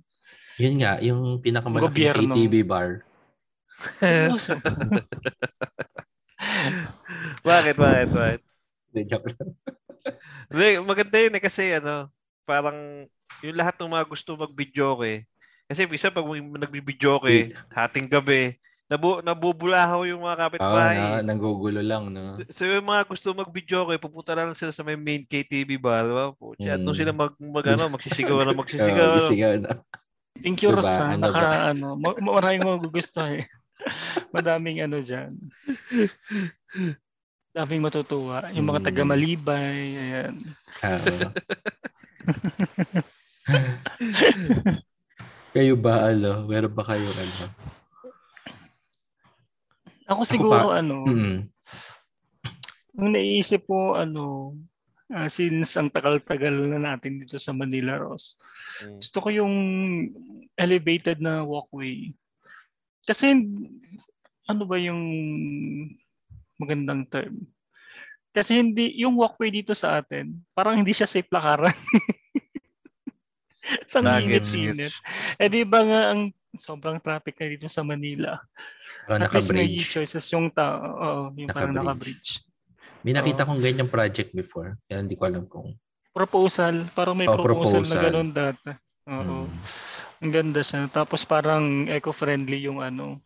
Yun nga, yung pinakamalaking
Gobyerno.
KTV bar.
bakit, bakit, bakit?
Hindi, joke lang.
Hindi, maganda yun eh kasi ano, parang yung lahat ng mga gusto mag-video eh. Kasi bisa pag may nagbibidyo eh, hating gabi, nabu nabubulahaw yung mga
Oo,
kapitbahay.
na, nanggugulo lang, no?
So yung mga gusto mag-video eh, pupunta lang sila sa may main KTV bar. Diba? Po, Chat, doon
Mm.
sila mag, mag ano, magsisigaw na
Oo,
magsisigaw. ano.
isigaw na.
Thank you,
Diba?
Ha?
Ano
Naka,
ba?
ano, ma- maraming magugustuhan eh. Madaming ano dyan. Daming matutuwa. Yung mga
Hmm.
taga Malibay, ayan.
Oo. kayo ba, ano? Meron ba kayo, ano?
Ako siguro,
pa-
ano,
Mm.
nung naisip ko, ano, ah, since ang tagal-tagal na natin dito sa Manila, Ross,
Mm.
gusto ko yung elevated na walkway. Kasi, ano ba yung magandang term? Kasi hindi, yung walkway dito sa atin, parang hindi siya safe lakaran. sa init-init. Eh di ba nga ang sobrang traffic na dito sa Manila.
Parang
At least may
naka-bridge.
choices yung tao. Oo, yung parang
Naka-bridge.
naka-bridge.
May nakita
Oo.
kong ganyang project before. Kaya hindi ko alam kung...
Proposal. Parang may
Oh,
proposal,
proposal.
na ganun dati. Oo.
Mm.
Ang ganda siya. Tapos parang eco-friendly yung ano,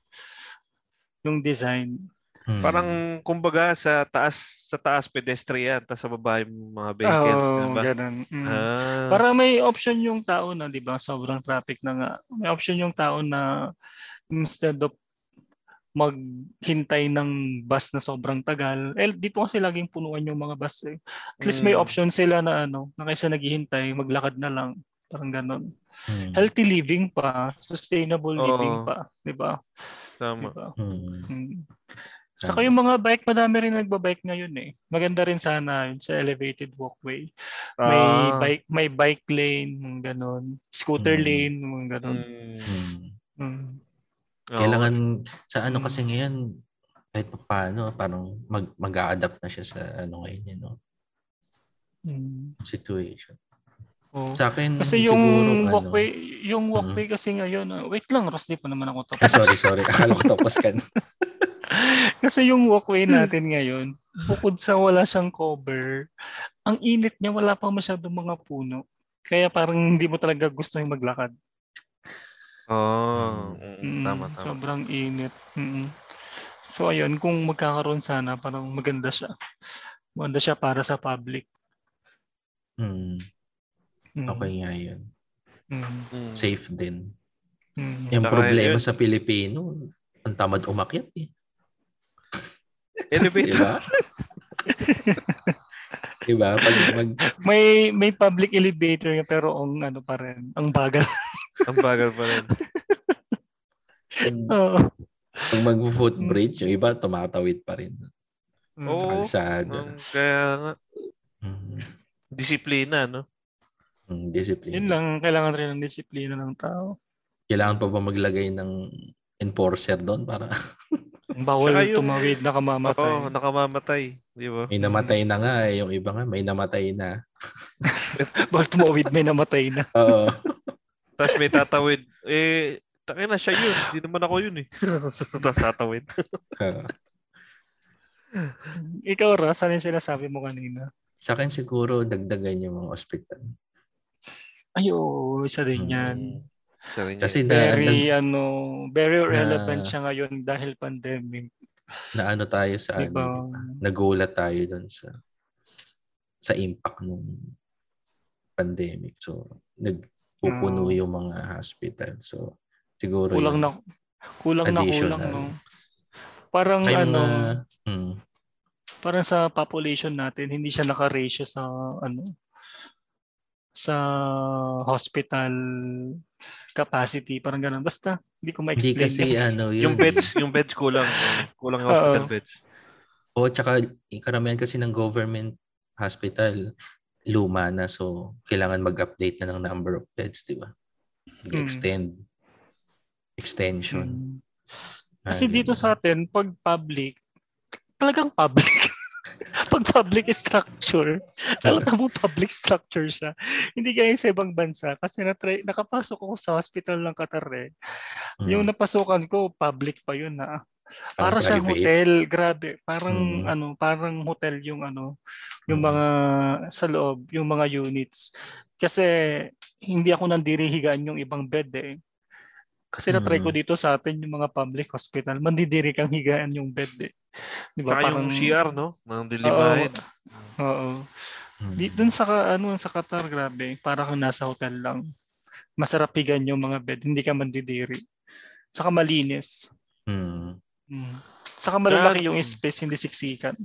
yung design.
Mm.
Parang kumbaga sa taas sa taas pedestrian tapos sa baba yung mga vehicles,
Oo,
diba?
ganun. Mm.
Ah,
Para may option yung tao na, di ba? Sobrang traffic na nga. May option yung tao na instead of maghintay ng bus na sobrang tagal. Eh, dito kasi laging punuan yung mga bus eh. At least may
Mm.
option sila na ano, na kaysa naghihintay, maglakad na lang. Parang ganun.
Mm.
Healthy living pa, sustainable
Oo.
living pa, di ba?
Tama.
ba?
Mm.
Mm. Saka yung mga bike, madami rin nagbabike ngayon eh. Maganda rin sana yun sa elevated walkway. May
Ah,
bike may bike lane, mga ganon. Scooter
Mm.
lane, mga ganon.
mm,
Mm.
Mm.
Kailangan sa ano
Mm.
kasi ngayon kahit pa paano parang mag mag-a-adapt na siya sa ano ngayon yun, no?
Mm.
situation.
Oo.
Sa akin
Kasi yung
siguro
walkway,
ano,
yung walkway kasi ngayon, ah, wait lang, Ross, di pa naman ako tapos.
Ah, sorry, sorry. Akala ko tapos ka na.
kasi yung walkway natin ngayon, bukod sa wala siyang cover, ang init niya, wala pa masyadong mga puno. Kaya parang hindi mo talaga gusto yung maglakad.
Oh, mm,
Mm,
tama, tama.
Sobrang init. Mm. So ayun, kung magkakaroon sana, parang maganda siya. Maganda siya para sa public.
Hmm,
Mm.
okay nga yun.
Mm.
Mm.
Safe din.
Mm.
Yung problema
yun-
sa Pilipino, ang tamad umakyat eh.
Elevator.
ba? Di ba? Pag mag,
May may public elevator nga, pero ang ano pa rin, ang bagal.
Ang bagal pa rin.
pag,
Oo.
pag mag-footbridge, yung iba tumatawid pa rin
Mm.
Oo.
sa kalsada.
Ang- kaya nga,
Mm,
disiplina, no?
mm, discipline.
Yun lang, kailangan rin ng disiplina ng tao.
Kailangan pa ba maglagay ng enforcer doon para
Bawal
Saka yung-
tumawid na kamamatay.
Oo, nakamamatay. Di ba?
may namatay na nga eh. Yung iba nga, may namatay na.
Bawal tumawid, may namatay na.
Oo.
Tapos may tatawid. Eh, Taka na siya yun. Hindi naman ako yun eh. Tapos tatawid.
Ikaw, Ras, ano yung sinasabi mo kanina?
sa akin siguro dagdagan yung mga ospital.
Ay, oo, isa din
Mm.
yan.
Isa
Kasi na, na,
Very, ano, very relevant
Na-
siya ngayon dahil pandemic.
na ano tayo sa
Diba?
ano, nagulat tayo doon sa sa impact ng pandemic. So, nagpupuno
Ah.
yung mga hospital. So, siguro
Kulang
yun.
na, kulang na kulang, no? Parang,
Kaya
ano,
mga- hmm,
parang sa population natin, hindi siya naka-ratio sa, ano, sa hospital capacity. Parang ganun. Basta, hindi ko
hindi
ma-explain.
kasi ano yun.
Yung beds, yung beds kulang. kulang yung hospital
Oo.
beds.
O tsaka karamihan kasi ng government hospital luma na so kailangan mag-update na ng number of beds, di ba? Mag-extend. Extension.
Mm.
Ah,
Kasi dito sa atin, pag public, talagang public. pag public structure, alam mo public structure siya. Hindi gaya sa ibang bansa. Kasi natry, nakapasok ako sa hospital ng Qatar eh.
Mm.
Yung napasukan ko, public pa yun na.
Parang
Para siyang
private.
hotel, grabe. Parang
Mm.
ano, parang hotel yung ano, yung
Mm.
mga sa loob, yung mga units. Kasi hindi ako nandiri higaan yung ibang bed eh. Kasi na-try ko
Mm.
dito sa atin yung mga public hospital, mandidiri kang higaan yung bed eh. Di ba?
Saka yung CR, no? Nang dilimahin.
Oo.
Mm.
Di, dun sa ano sa Qatar, grabe, para kang nasa hotel lang. Masarap higaan yung mga bed, hindi ka mandidiri. Saka malinis.
Mm.
Mm. Saka malalaki
Saka-
yung space, hindi siksikan.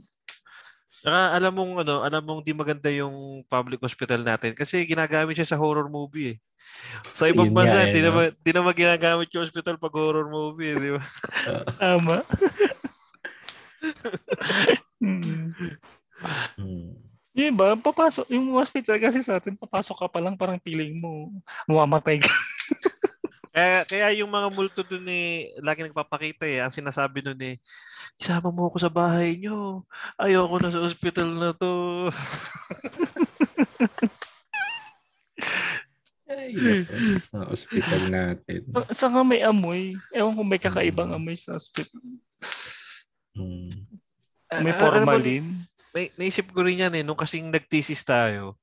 Saka alam mong ano, alam mong di maganda yung public hospital natin kasi ginagamit siya sa horror movie eh. Sa ibang
Yun
bansa,
eh,
di
no?
naman, di naman ginagamit yung hospital pag horror movie, eh, di ba?
Tama. mm.
Mm.
Yung iba, papasok, yung hospital kasi sa atin, papasok ka pa lang, parang feeling mo, mamamatay ka.
Kaya, kaya yung mga multo dun eh, lagi nagpapakita eh. Ang sinasabi dun eh, isama mo ako sa bahay nyo. Ayoko na sa hospital na to.
Sa hospital natin.
Sa nga may amoy. Ewan kung may kakaibang
Mm.
amoy sa hospital.
Mm.
May
Ah, ano ba-
formalin.
na, naisip ko rin yan eh, nung kasing nagtisis tayo.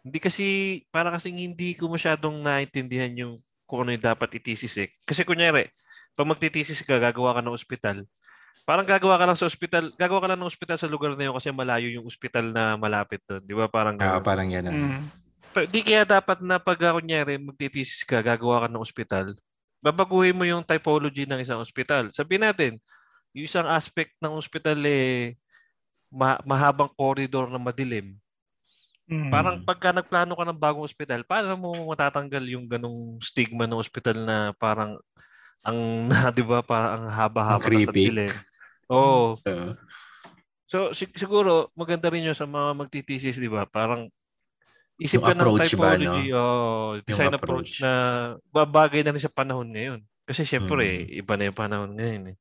Hindi kasi, para kasing hindi ko masyadong naintindihan yung kung ano yung dapat itisis eh. Kasi kunyari, pag magtitisis ka, gagawa ka ng ospital. Parang gagawa ka lang sa ospital, gagawa ka lang ng ospital sa lugar na yun kasi malayo yung ospital na malapit doon. Di ba? Parang
Ah,
ganun.
parang yan. ah.
Mm.
Pero di kaya dapat na pag ah, kunyari magtitisis ka, gagawa ka ng ospital, babaguhin mo yung typology ng isang ospital. Sabihin natin, yung isang aspect ng ospital eh ma- mahabang corridor na madilim.
Mm.
Parang pagka nagplano ka ng bagong ospital, paano mo matatanggal yung ganong stigma ng ospital na parang ang 'di ba parang ang haba-haba
Ang
na sa
creepy.
dilim. Oo.
So,
So sig- siguro maganda rin yun sa mga magtitisis, 'di ba? Parang isip
Yung
ka ng
approach ba,
typology, oh, design approach.
approach.
na babagay na rin sa panahon ngayon. Kasi syempre,
Mm.
iba na yung panahon ngayon eh.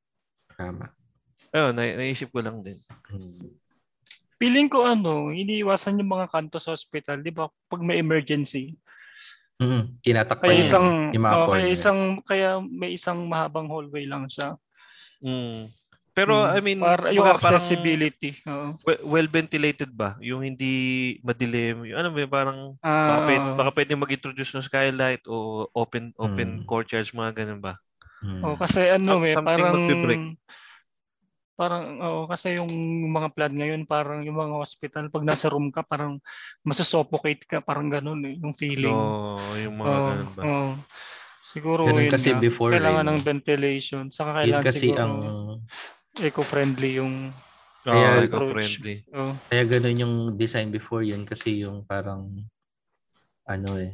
tama.
Ayun, na- naisip ko lang din.
Mm.
Feeling ko ano, iniiwasan yung mga kanto sa hospital, di ba? Pag may emergency.
Mm. Tinatakpan
Kaya
yun,
isang,
yung mga
oh, kaya isang, kaya may isang mahabang hallway lang siya.
Mm. Pero
Mm.
I mean,
Para, yung
parang-
accessibility. Oo.
we- well ventilated ba? Yung hindi madilim, yung ano ba, parang
Ah,
baka, pwede,
oo.
baka pwede mag-introduce ng skylight o open open
Mm.
courtyards, mga ganun ba?
Mm.
Oh, kasi ano
Some-
eh,
something
parang
magbe-break.
parang oo, kasi yung mga plan ngayon parang yung mga hospital pag nasa room ka parang masusuffocate ka parang ganun eh, yung feeling.
No, yung mga
Oo,
ganun ba?
oo. Siguro
Ganun
yun
kasi
nga.
before,
kailangan
eh,
ng ventilation. Saka
Yun
kailangan
kasi
siguro
ang
eco-friendly yung
Oo,
Kaya-
eco-friendly.
oh,
kaya ganun yung design before yun kasi yung parang ano eh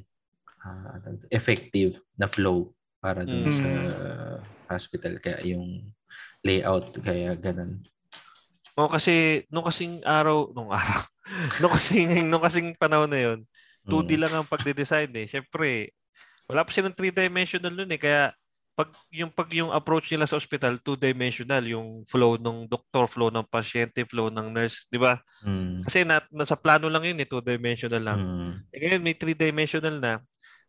ah, effective na flow para dun
Mm.
sa hospital kaya yung layout kaya ganun.
Oo, kasi nung kasing araw, nung araw, nung kasing, nung kasing panahon na yun, 2D
Mm.
lang ang pagde-design eh. Siyempre, wala pa silang three-dimensional nun eh. Kaya pag yung pag yung approach nila sa ospital, two-dimensional yung flow ng doktor, flow ng pasyente, flow ng nurse, 'di ba?
Mm.
Kasi na, nasa plano lang yun eh, two-dimensional lang.
Mm.
Eh, ngayon may three-dimensional na.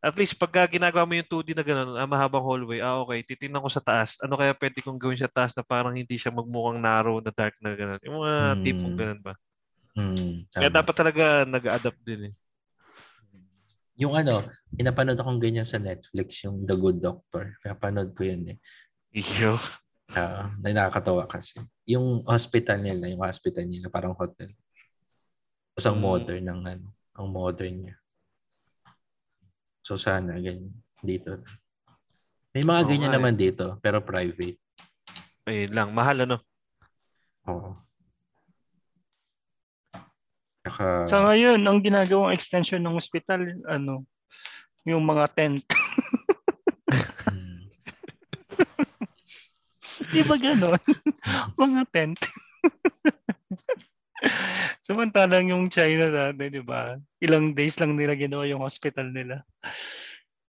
At least pagka ginagawa mo yung 2D na gano'n, ah, mahabang hallway, ah okay, titingnan ko sa taas. Ano kaya pwede kong gawin sa taas na parang hindi siya magmukhang narrow na dark na gano'n. Yung mga
Hmm.
tipong gano'n ba?
Hmm,
Kaya dapat talaga nag-adapt din eh.
Yung ano, pinapanood akong ganyan sa Netflix, yung The Good Doctor. Pinapanood ko yun eh.
Iyo.
Ah, na nakakatawa kasi. Yung hospital nila, yung hospital nila, parang hotel. Tapos ang
Mm.
modern ng ano, ang modern niya. So sana ganyan dito. May mga
Oo
ganyan
nga eh.
naman dito, pero private.
Ayun lang, mahal ano.
Oo. Saka,
Sa ngayon, ang ginagawang extension ng hospital, ano, yung mga tent. Di ba ganon? mga tent. Samantalang yung China dati, di ba? Ilang days lang nila ginawa yung hospital nila.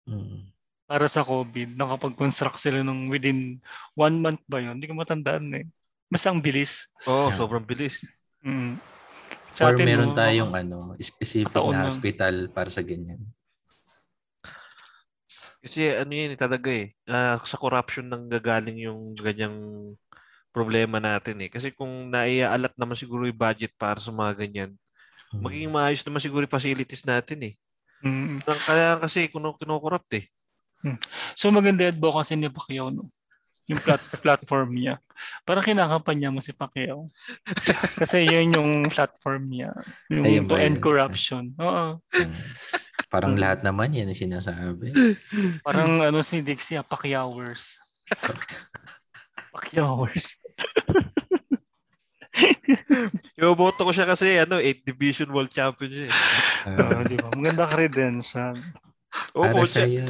mm,
Para sa COVID, nakapag-construct sila ng within one month ba yun? Hindi ko matandaan eh. Mas ang bilis.
Oo,
Yeah.
sobrang bilis.
Mm.
Or
atin,
meron
no,
tayong ano, specific na hospital para sa ganyan.
Kasi ano yun eh, talaga eh. ah, sa corruption nang gagaling yung ganyang problema natin eh. Kasi kung naiaalat naman siguro yung budget para sa mga ganyan,
Mm.
magiging maayos naman siguro yung facilities natin eh.
Mm.
Kaya kasi kuno kinukorrupt eh.
So maganda yung advocacy ni Pacquiao, no? Yung plat- platform niya. Parang kinakampanya mo si Pacquiao. Kasi yun yung platform niya. Yung
Ayun
to end
yun?
corruption. Oo.
Parang lahat naman yan ang sinasabi.
Parang ano si Dixie, ah, Pacquiaoers. Pacquiaoers.
Iboboto ko siya kasi ano, 8 Division World Champion siya eh.
Oo, di ba? Maganda credential.
Oo,
para
po,
sa
siya-
iyo.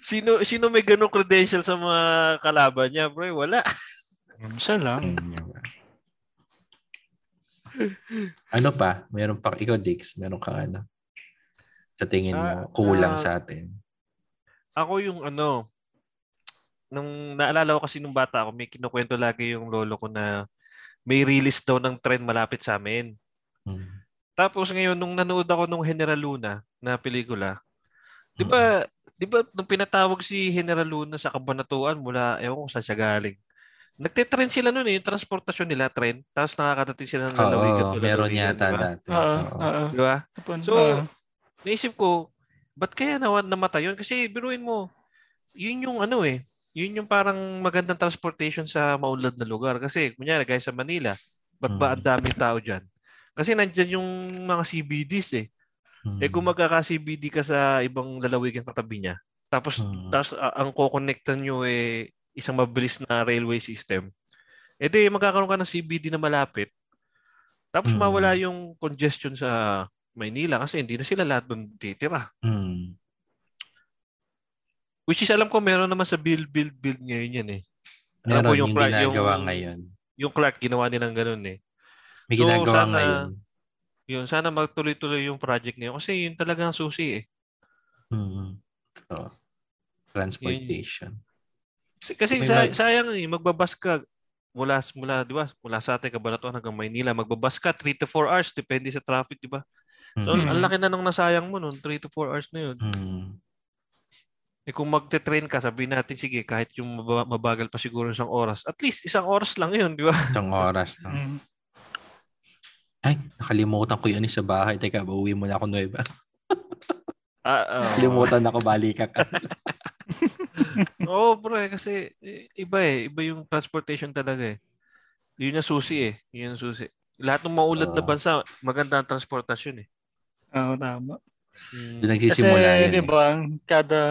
sino sino may ganong credential sa mga kalaban niya, bro? Wala.
Siya lang.
Ano pa? Meron pa ikaw Dix, meron kang ano? Sa tingin
Ah,
mo kulang
ah,
sa atin.
Ako yung ano, nung naalala ko kasi nung bata ako, may kinukwento lagi yung lolo ko na may release daw ng trend malapit sa amin.
Mm.
Tapos ngayon, nung nanood ako nung General Luna na pelikula, di ba, di ba nung pinatawag si General Luna sa kabanatuan mula, ewan ko saan siya galing. Nagtitrend sila noon eh, yung transportasyon nila, trend. Tapos nakakadating sila ng lalawigan.
Oo, meron yata
di ba?
dati.
Oo.
Oo.
Di ba? So, naisip ko, ba't kaya nawan namatay yun? Kasi biruin mo, yun yung ano eh, yun yung parang magandang transportation sa maunlad na lugar. Kasi, kunyari, guys sa Manila, ba't ba ang daming tao dyan? Kasi nandyan yung mga CBDs eh.
Mm.
Eh kung magkaka-CBD ka sa ibang lalawigan katabi niya, tapos,
Mm.
tapos ah, ang kukonektan nyo eh isang mabilis na railway system, eh di magkakaroon ka ng CBD na malapit. Tapos
Mm.
mawala yung congestion sa Maynila kasi hindi na sila lahat doon titira.
Mm.
Which is alam ko meron naman sa build, build, build ngayon yan eh. Alam
Meron
ko
yung,
yung Clark-
ginagawa
yung-
ngayon.
Yung Clark ginawa nilang ganun eh.
May
So,
ginagawa
sana-
ngayon.
Yun, sana magtuloy-tuloy yung project niya kasi yun talagang susi eh.
Mm. So, transportation.
Kasi, kasi
May
sa-
mag-
sayang eh, magbabas ka mula mula 'di ba? Mula sa atin Cabanatuan hanggang Maynila, magbabas ka 3 to 4 hours depende sa traffic, 'di ba? So
Mm.
ang laki na nung nasayang mo noon, 3 to 4 hours na 'yun.
Mm.
Eh kung magte-train ka, sabihin natin sige, kahit yung maba- mabagal pa siguro isang oras, at least isang oras lang 'yun, 'di ba?
Isang oras. No? Ay, nakalimutan ko yun eh sa bahay. Teka, bauwi muna ako Nueva.
Ah, oo.
Nakalimutan ako, balikan ka.
Oo, bro, eh, kasi eh, iba eh, iba yung transportation talaga eh. Yun yung susi eh, yun yung susi. Lahat ng maulad na
Oo.
bansa, maganda ang transportasyon eh.
Oo, tama.
Mm.
Doon nagsisimula
Kasi,
yun.
di
eh.
ba, kada,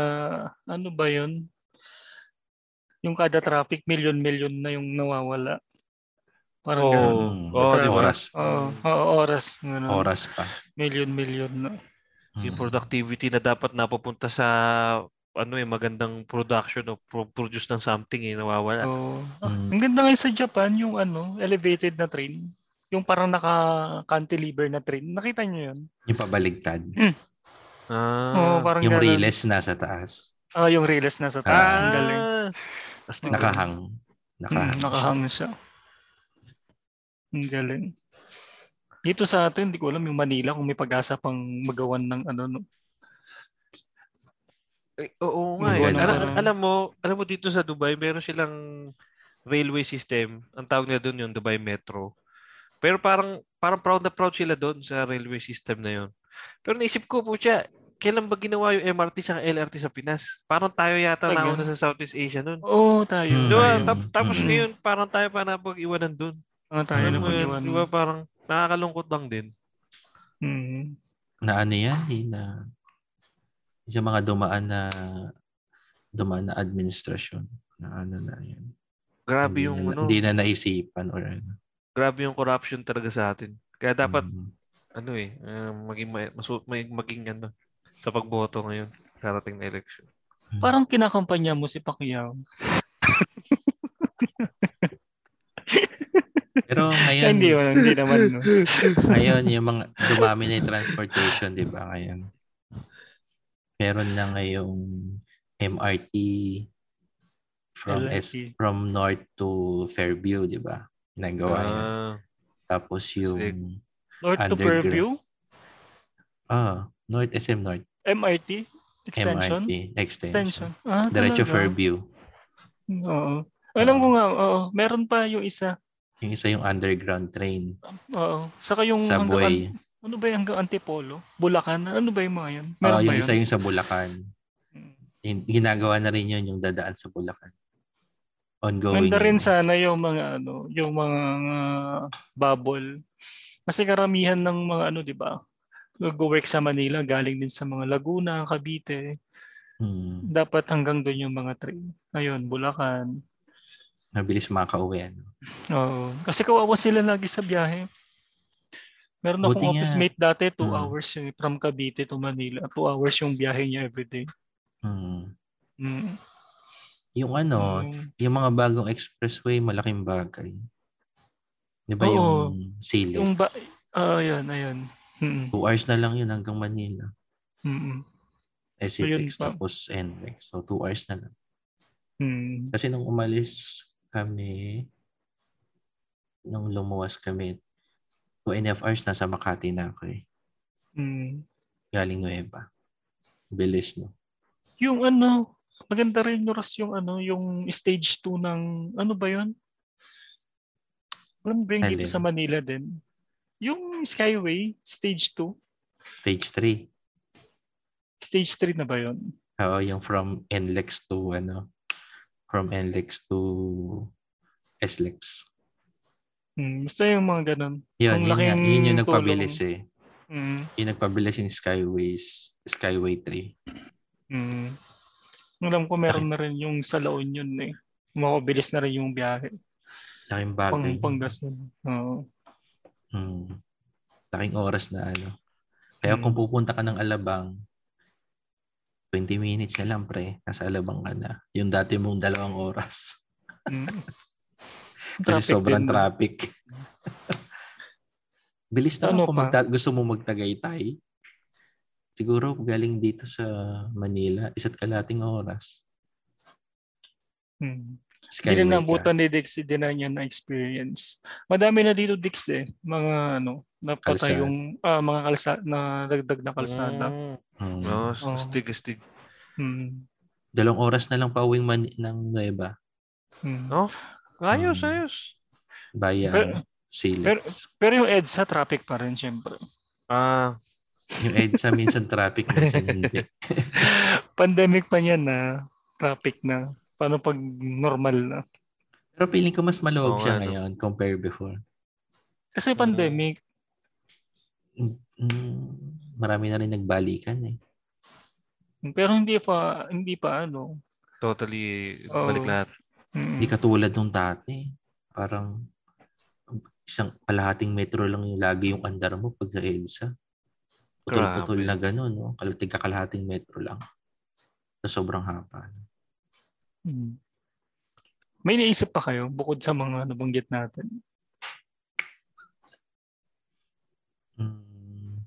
ano ba yun? Yung kada traffic, milyon-milyon na yung nawawala. Parang.
Mm.
Oo, di ba?
Oras.
Oo, oo, oras. Ganun.
Oras pa.
Milyon-milyon na.
Yung
Mm.
productivity na dapat napupunta sa ano eh magandang production o pro- produce ng something eh nawawala.
Oo. Ah,
Mm.
Ang ganda ngayon sa Japan, yung ano, elevated na train. Yung parang naka-cantilever na train. Nakita niyo yun?
Yung pabaligtad.
Ah.
Oo, parang
yung
ganun.
relays nasa taas.
Ah, yung relays na sa taas.
Ah.
Ang galing.
Astig.
Nakahang. Nakahang.
Mm, nakahang siya. Ang galing. Dito sa atin, hindi ko alam yung Manila kung may pag-asa pang magawan ng ano no.
Eh, oo nga. Eh. Alam,
parang-
alam mo, alam mo dito sa Dubai, meron silang railway system. Ang tawag nila doon yung Dubai Metro. Pero parang parang proud na proud sila doon sa railway system na yon. Pero naisip ko po siya, kailan ba ginawa yung MRT sa LRT sa Pinas? Parang tayo yata
Tagal.
nauna sa Southeast Asia noon.
Oo, tayo.
Hmm.
Di ba?
tayo.
Tap- tapos
Mm.
ngayon, parang tayo pa napag-iwanan doon.
Mga tayo
Alam
na pag-iwan.
di ba parang nakakalungkot lang din.
Mm.
na ano yan, di na yung mga dumaan na dumaan na administrasyon na ano na yan.
Grabe
Hindi
yung
na,
ano,
Hindi na naisipan or ano.
grabe yung corruption talaga sa atin. Kaya dapat
Mm.
ano eh, uh, maging ma- masu- may, maging ano sa pagboto ngayon darating na election.
Parang kinakampanya mo si Pacquiao.
Pero
Ay,
ngayon,
hindi, wala, hindi naman. No?
ngayon yung mga dumami na yung transportation, di ba? Ngayon. Meron na ngayong MRT from S,
LRT.
from north to Fairview, di ba? Ginagawa.
Ah,
Tapos yung
North to. Fairview,
ah, North SM North
MRT, extension.
MRT extension.
Extension. Ah,
Diretso? Fairview.
Oo. Alam ko nga, oo. Meron pa yung isa.
Yung isa yung underground train.
Oo. Saka yung hanggang,
Subway.
ano ba yung hanggang Antipolo? Bulacan? Ano ba yung mga yan? Meron ba
yung
yun?
isa yung sa Bulacan. Yung- ginagawa na rin yun yung dadaan sa Bulacan. Ongoing.
Ganda rin
yun.
sana yung mga ano, yung mga uh, bubble. Kasi karamihan ng mga ano, 'di ba? Nag-work sa Manila, galing din sa mga Laguna, Cavite.
Hmm.
Dapat hanggang doon yung mga train. Ayun, Bulacan.
Mabilis makauwi. Ano?
Oo. Kasi kawawa sila lagi sa biyahe. Meron akong
Buti nga.
office mate dati, 2
Mm.
hours yung from Cavite to Manila. 2 hours yung biyahe niya everyday.
Hmm.
Mm.
Yung ano,
Mm.
yung mga bagong expressway, malaking bagay. Di ba
Oo.
yung Silex?
Yung ba, ah, ayun, ayun. Mm.
Two hours na lang yun hanggang Manila.
Mm.
SCTX
pa.
tapos NLEX. So, two hours na lang.
Mm.
Kasi nung umalis kami, nung lumuwas kami, two and a half hours nasa Makati na ako eh.
Mm.
Galing Nueva. Bilis, no?
Yung ano, maganda rin yung ras yung ano, yung stage 2 ng ano ba 'yun? Alam bring dito
Alin?
sa Manila din. Yung Skyway, stage 2.
Stage 3.
Stage 3 na ba 'yun?
Oo, yung from NLEX to, ano, from NLEX to SLEX.
Hmm, basta yung mga ganun.
Yun, yun,
laking
yun yung
tulong.
nagpabilis eh.
Mm.
Yung nagpabilis yung Skyways, Skyway 3.
Mm. Alam ko meron na rin yung sa La Union eh. Makabilis na rin yung biyahe.
Laking
Pang
bagay.
Pangasinan. Oo.
Hmm. Laking oras na ano. Kaya
Hmm.
kung pupunta ka ng Alabang, 20 minutes na lang pre, nasa Alabang ka na. Yung dati mong dalawang oras.
Mm.
Kasi
Traffic
sobrang
din,
traffic. Bilis naman
Ano
kung magta- gusto mo magtagaytay. Siguro galing dito sa Manila, isa't kalating oras.
Mm. Hindi
Skyway
na nabutan ni Dix, hindi na niya na-experience. Madami na dito Dix eh. Mga ano, napatay yung ah, mga kalsada, na dagdag na kalsada.
Mm. No,
Oo.
astig, astig.
Mm.
Dalawang oras na lang pa uwing man- ng Nueva.
Mm.
No? Ayos,
Mm.
ayos.
Via
Pero-
ano, Silex.
Pero yung EDSA, traffic pa rin syempre.
Ah,
Yung EDSA minsan traffic, minsan hindi.
Pandemic pa yan na traffic na. Paano pag normal na?
Pero feeling ko mas maluwag
Oo
siya
nga, no?
ngayon compare before.
Kasi pandemic,
Mm, marami na rin nagbalikan eh.
pero hindi pa hindi pa ano.
totally
Oo.
balik lahat.
Mm.
Hindi katulad nung dati. Parang isang kalahating metro lang yung lagi yung andar mo pag sa EDSA. Putol-putol
Grabe.
na gano'n, no? Kalatig kalahating metro lang. Sa sobrang haba.
Mm. May naisip pa kayo bukod sa mga nabanggit natin?
Mm,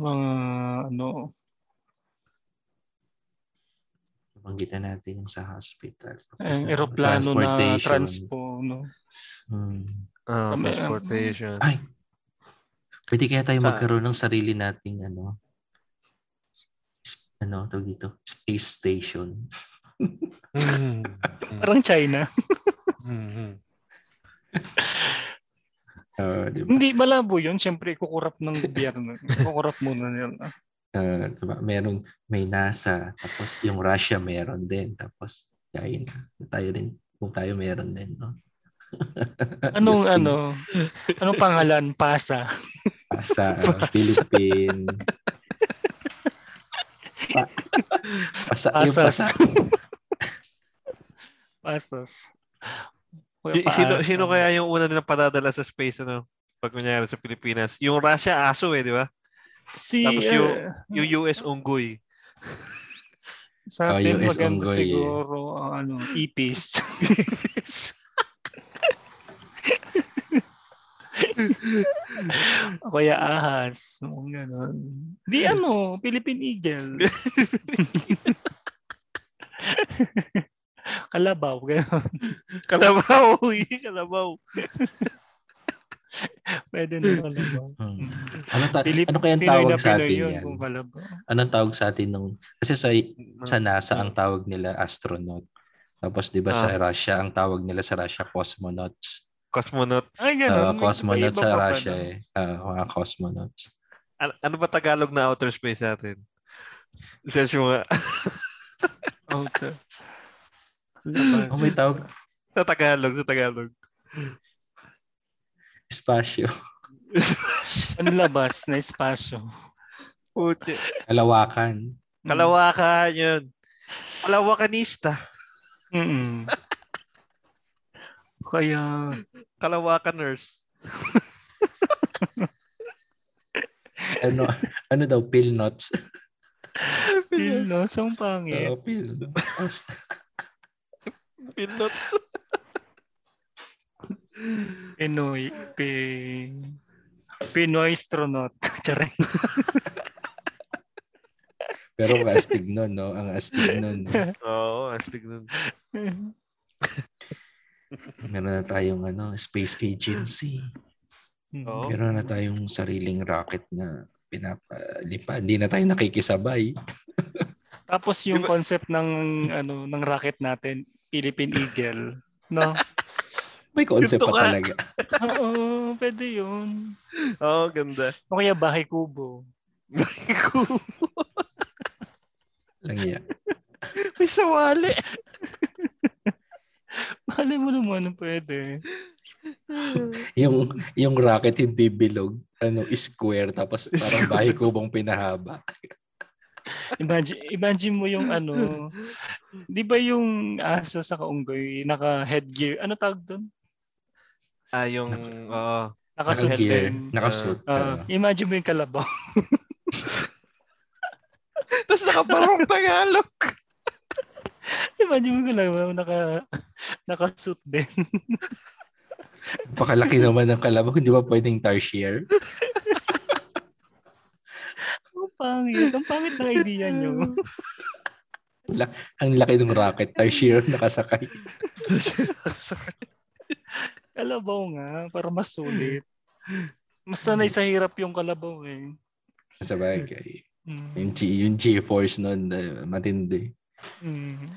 Mga ano,
Banggitan natin yung sa hospital.
Ang
na-
eroplano na transpo, no?
Mm.
Ah,
Kami,
transportation.
Ay! Pwede kaya tayo
Saan?
magkaroon ng sarili nating ano, ano tawag dito? Space station.
Mm.
Parang China.
Mm.
Uh, di ba?
Hindi, malabo yun. Siyempre, kukurap ng gobyerno. kukurap muna nila.
Uh, diba? Meron, may NASA, tapos yung Russia meron din, tapos kain tayo din, kung tayo meron din, no?
Anong ano? Anong pangalan? Pasa.
Sa uh, Philippine. Pa, pasa, yung
Pasas.
pasa.
Pasos.
Si- sino, sino kaya yung una nilang padadala sa space ano? Pag kunyari sa Pilipinas. Yung Russia, aso eh, di ba?
Si,
Tapos yung-
eh,
Yung US, unggoy.
sa
Oh,
atin,
US
maganda
Onggoy, eh.
siguro, ang ano, ipis. O Kaya ahas. O gano'n. Di ano, Philippine Eagle. Kalabaw, gano'n.
Kalabaw. uy, Kalabaw.
Pwede na kalabaw.
Hmm. Ano, ta-
Pilip-
ano kayang
Pinoy
tawag sa atin
yun
yan? Anong tawag sa atin nung... Kasi sa, sa NASA, ang tawag nila astronaut. Tapos, di ba, sa
Ah.
Russia, ang tawag nila sa Russia, cosmonauts.
Cosmonaut.
Ay,
Uh,
gano'n. May
cosmonauts
iba
sa Russia, eh. Uh, mga cosmonauts.
Ano, ano ba Tagalog na outer space natin? Search mo nga.
Okay. Labas.
Oh, may tawag.
sa Tagalog, sa Tagalog.
Espasyo.
Ano labas na espasyo?
Puti.
Kalawakan.
Kalawakan yun. Kalawakanista.
Mm-mm. Kaya,
Kalawakan nurse.
Ano, ano daw, pill nuts.
feel no, siyang pangit.
Oo, pill. nuts.
Pinuts.
Pinoy, pi, Pinoy astronaut. Charing.
Pero ang astig nun, no? Ang astig nun.
Oo, astig nun.
Meron na tayong ano, space agency.
Oo.
Meron na tayong sariling rocket na pinapalipad. Hindi na tayo nakikisabay.
Tapos yung
Diba-
concept ng ano ng rocket natin, Philippine Eagle, no?
May concept
Ito
pa talaga.
Oo, pwede yun.
Oo, ganda.
O kaya bahay kubo.
Lang yan.
May sawali.
Malay mo naman, pwede.
Yung, yung rocket hindi bilog. Ano, square. Tapos parang bahay kubong pinahaba.
Imagine, imagine mo yung ano, di ba yung aso sa kaunggoy, naka headgear, ano tawag doon?
Ah, yung, oo.
Nakasuot
Naka-gear.
din.
Nakasuit.
Ah,
uh,
imagine mo yung kalabaw.
Tapos nakaparong Tagalog.
Imagine mo yung kalabaw, naka, nakasuit din.
pakalaki naman ng kalabaw. Hindi ba pwedeng tarsier?
Ang pangit. Ang pangit na idea nyo.
Ang laki ng rocket. Tarsier nakasakay.
Kalabaw nga, para mas sulit. Mas sanay sa hirap yung kalabaw eh.
Sa bagay.
Mm.
Yung, G, yung G-force nun, uh, matindi.
Mm.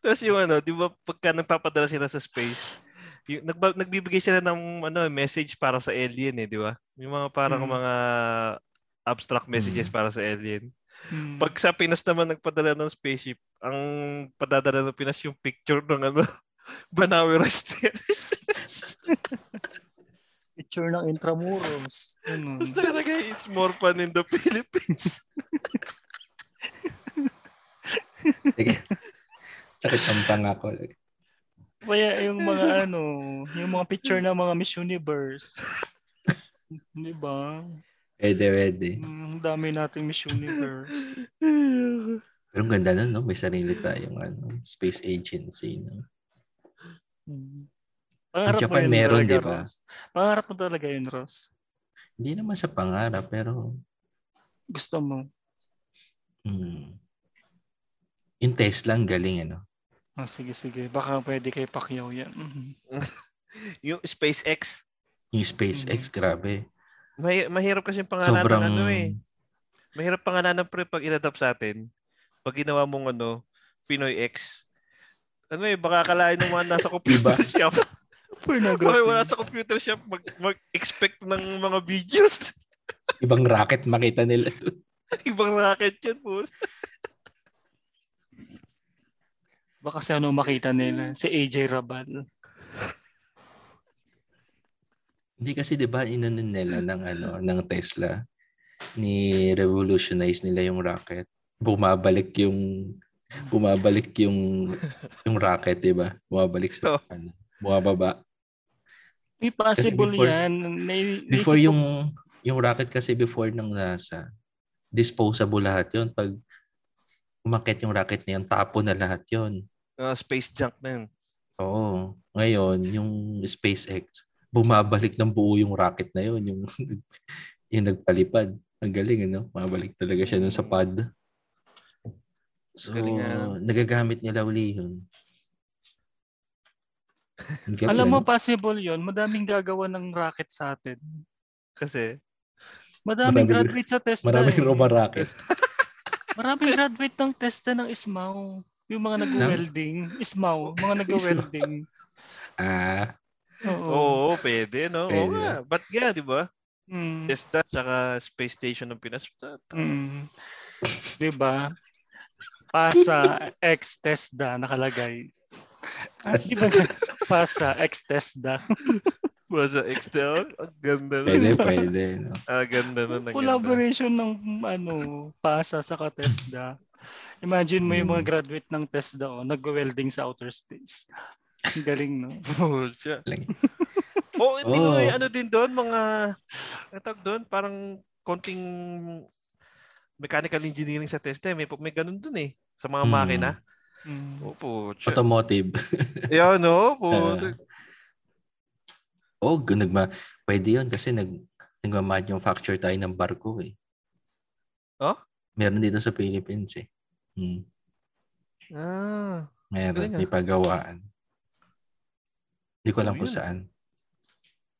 Tapos yung ano, di ba pagka nagpapadala sila sa space, yung, nagba, nagbibigay sila ng ano, message para sa alien eh, di ba? Yung mga parang
Mm.
mga abstract messages
Mm.
para sa alien.
Mm.
Pag sa Pinas naman nagpadala ng spaceship, ang padadala ng Pinas yung picture ng ano, Banawe Rice Terrace.
Picture ng Intramuros. Ano.
Tapos nakalagay, it's more fun in the Philippines.
Sakit ang pangako.
Kaya yung mga ano, yung mga picture ng mga Miss Universe. Di ba?
Pwede, pwede.
Mm, Ang dami nating Miss Universe.
Pero ang ganda nun, no? May sarili tayong ano, space agency. No?
Pangarap mo
Japan
yun
meron, di ba?
Pangarap mo talaga yun, Ross.
Hindi naman sa pangarap, pero
Gusto mo.
hmm, yung Tesla ang galing, ano?
Ah, sige, sige. Baka pwede kay Pacquiao yan. Mhm.
yung SpaceX,
Yung SpaceX, grabe.
mahi- mahirap kasi yung pangalan
Sobrang,
ng ano eh. Mahirap pangalanan pre pag inadapt sa atin. pag ginawa mong ano, Pinoy X, ano eh, baka akalain ng mga nasa computer shop.
Pornography.
Okay, wala sa computer shop mag, mag-expect ng mga videos.
Ibang racket makita nila. doon.
Ibang racket yan po.
Baka kasi ano makita nila. Si AJ Rabal.
Hindi kasi 'di ba inano nila ng ano ng Tesla ni revolutionize nila yung rocket. Bumabalik yung bumabalik yung yung rocket, 'di ba? Bumabalik sa
Oh.
ano, bumababa.
May possible
before-
yan. May,
Before yung yung rocket kasi before ng NASA, disposable lahat 'yon pag umakyat yung rocket na yun, tapo na lahat 'yon.
Ah, space junk na yun.
Oo. Ngayon, yung SpaceX, bumabalik ng buo yung rocket na yun, yung yung nagpalipad. Ang galing, ano? Mabalik talaga siya dun sa pad. So,
Galing nga.
nagagamit nila uli yun.
Alam mo,
ano?
possible yon Madaming gagawa ng rocket sa atin.
Kasi,
Madaming
Maraming-
graduate sa TESDA.
Maraming
eh.
Roma rocket.
Maraming graduate ng TESDA ng ISMAW. Yung mga nag-welding. ISMAW. Mga nag-welding.
Ah,
Oo.
oo, pwede, no? Oo
Pwede.
nga. Ba't nga, di ba?
Mm.
Tesla, tsaka space station ng Pinas.
Mm. Diba? Pasa ex TESDA nakalagay. Di ba? Pasa ex TESDA.
Basta Excel. Ang ganda nun.
pwede, pwede. No?
Ang ganda ang ganda.
Collaboration ng ano, Pasa sa TESDA. Imagine mo yung mga
Mm.
graduate ng TESDA oh, nag-welding sa outer space. Ang galing, no?
Lang.
Oo, hindi ko eh, ano din doon, mga, tawag doon, parang konting mechanical engineering sa test eh. May, may ganun doon eh, sa mga
Hmm.
makina.
Mm.
Oo, pucha.
Automotive.
Yan, no?
Ah.
Pucha.
Oh, gu- nagma pwede 'yon kasi nag nagma-manufacture tayo ng barko eh.
Oh?
Meron dito sa Philippines eh. Hmm.
ah,
Meron,
ah.
may pagawaan. Hindi ko alam
Oh,
kung
yun.
saan.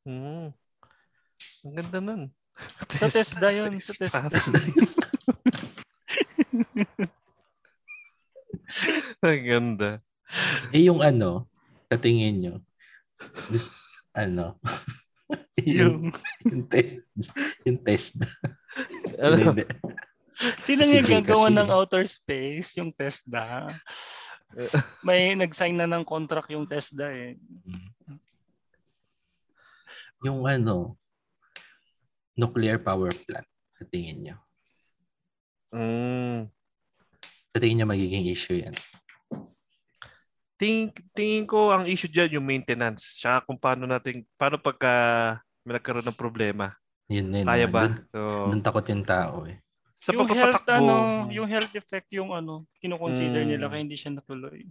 hmm. Ang ganda nun.
Sa TESDA yun. Sa TESDA.
Ang ganda.
eh yung ano, sa tingin nyo, gusto, ano, yung,
Yung,
yung, test, yung test.
Ano?
Hindi.
sino
Si
nga gagawa ng outer space? Yung TESDA. May nag-sign na ng contract yung TESDA eh.
Yung ano, nuclear power plant, sa tingin nyo.
Mm.
Sa tingin nyo magiging issue yan.
Tingin, tingin ko ang issue dyan yung maintenance. Tsaka kung paano natin, paano pagka may nagkaroon ng problema.
Yun, yun.
Kaya ba?
Doon,
So,
doon takot yung tao eh.
Sa
yung health, ano, yung health effect yung ano, kinukonsider
Mm.
nila kaya hindi siya natuloy.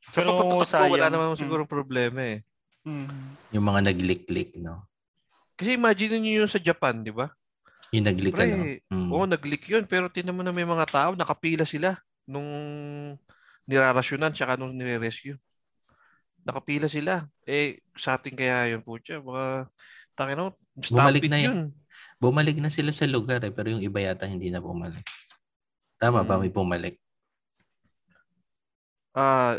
Sa
Pero
pagpapatakbo, wala
sayang.
naman
Mm.
siguro problema eh.
Mm.
Yung mga nag-leak-leak, no?
Kasi imagine niyo yung sa Japan, di ba?
Yung nag-leak,
Pre,
ano? Mm.
Oo, nag-leak yun. Pero tinan mo na may mga tao, nakapila sila nung nirarasyonan tsaka nung nire-rescue. Nakapila sila. Eh, sa atin kaya yun po siya. Baka, takin mo,
Bumalik na
yun.
Bumalik na sila sa lugar eh, pero yung iba yata hindi na bumalik. Tama ba?
Mm.
May bumalik.
Ah,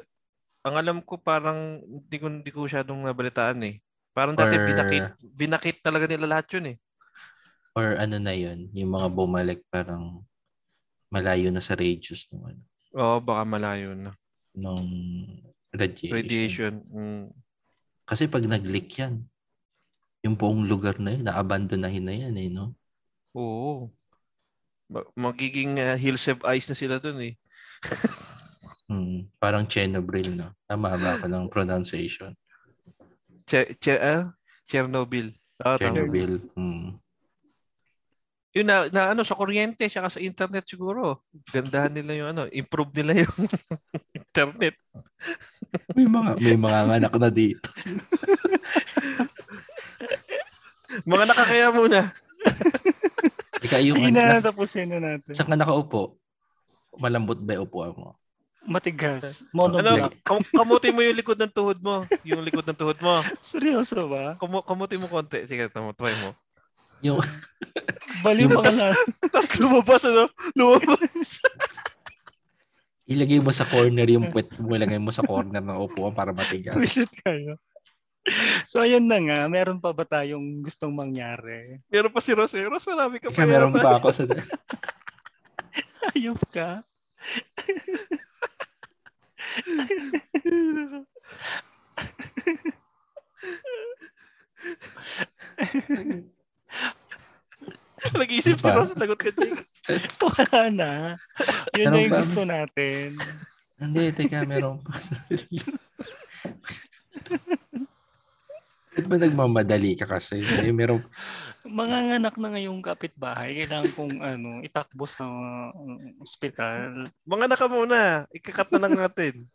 ang alam ko parang hindi ko hindi ko masyadong nabalitaan eh. Parang dati
Or-
binakit, binakit talaga nila lahat yun eh.
Or ano na yun, yung mga bumalik parang malayo na sa radius ng ano,
Oo, baka malayo na.
nung radiation.
Radiation. Mm.
Kasi pag nag-leak yan, yung buong lugar na yun, na-abandonahin na yan eh, no?
Oo. Ma- Magiging uh, hills have ice na sila dun eh.
Hmm, parang Chernobyl, no? Tama ba ako ng pronunciation?
Che, che, ah? Chernobyl. Tama.
Chernobyl. Hmm.
Yun na, na ano sa kuryente saka sa internet siguro. Gandahan nila yung ano, improve nila yung internet.
May mga may mga anak na dito.
Mga nakakaya muna.
Ika yung
Sige na,
na,
tapusin na natin.
sa ka nakaupo, malambot ba yung upuan mo?
Matigas.
Ano,
Monoblock.
kam- kamutin mo yung likod ng tuhod mo. Yung likod ng tuhod mo.
Seryoso ba?
Kamu kamutin mo konti. Sige, tama, try mo.
Yung
Baliw mga na.
Tapos lumabas, ano? Lumabas.
ilagay mo sa corner yung puwet mo, ilagay mo sa corner ng upuan para matigas.
Visit kayo. So, ayun na nga. Meron pa ba tayong gustong mangyari?
Meron pa si Ros. eh. Ros, marami ka pa.
Meron pa ako sa...
Ayop ka.
Nag-iisip si
Ano pa?
Ros. Lagot ka, Jake.
Wala na. Yun na yung gusto natin.
Hindi, teka, meron pa. Ba't ba nagmamadali ka kasi? Eh, meron,
Mga nganak na ngayong kapitbahay, kailangan kong ano, itakbo sa uh, ospital.
Mga naka muna. Ikakat na lang natin.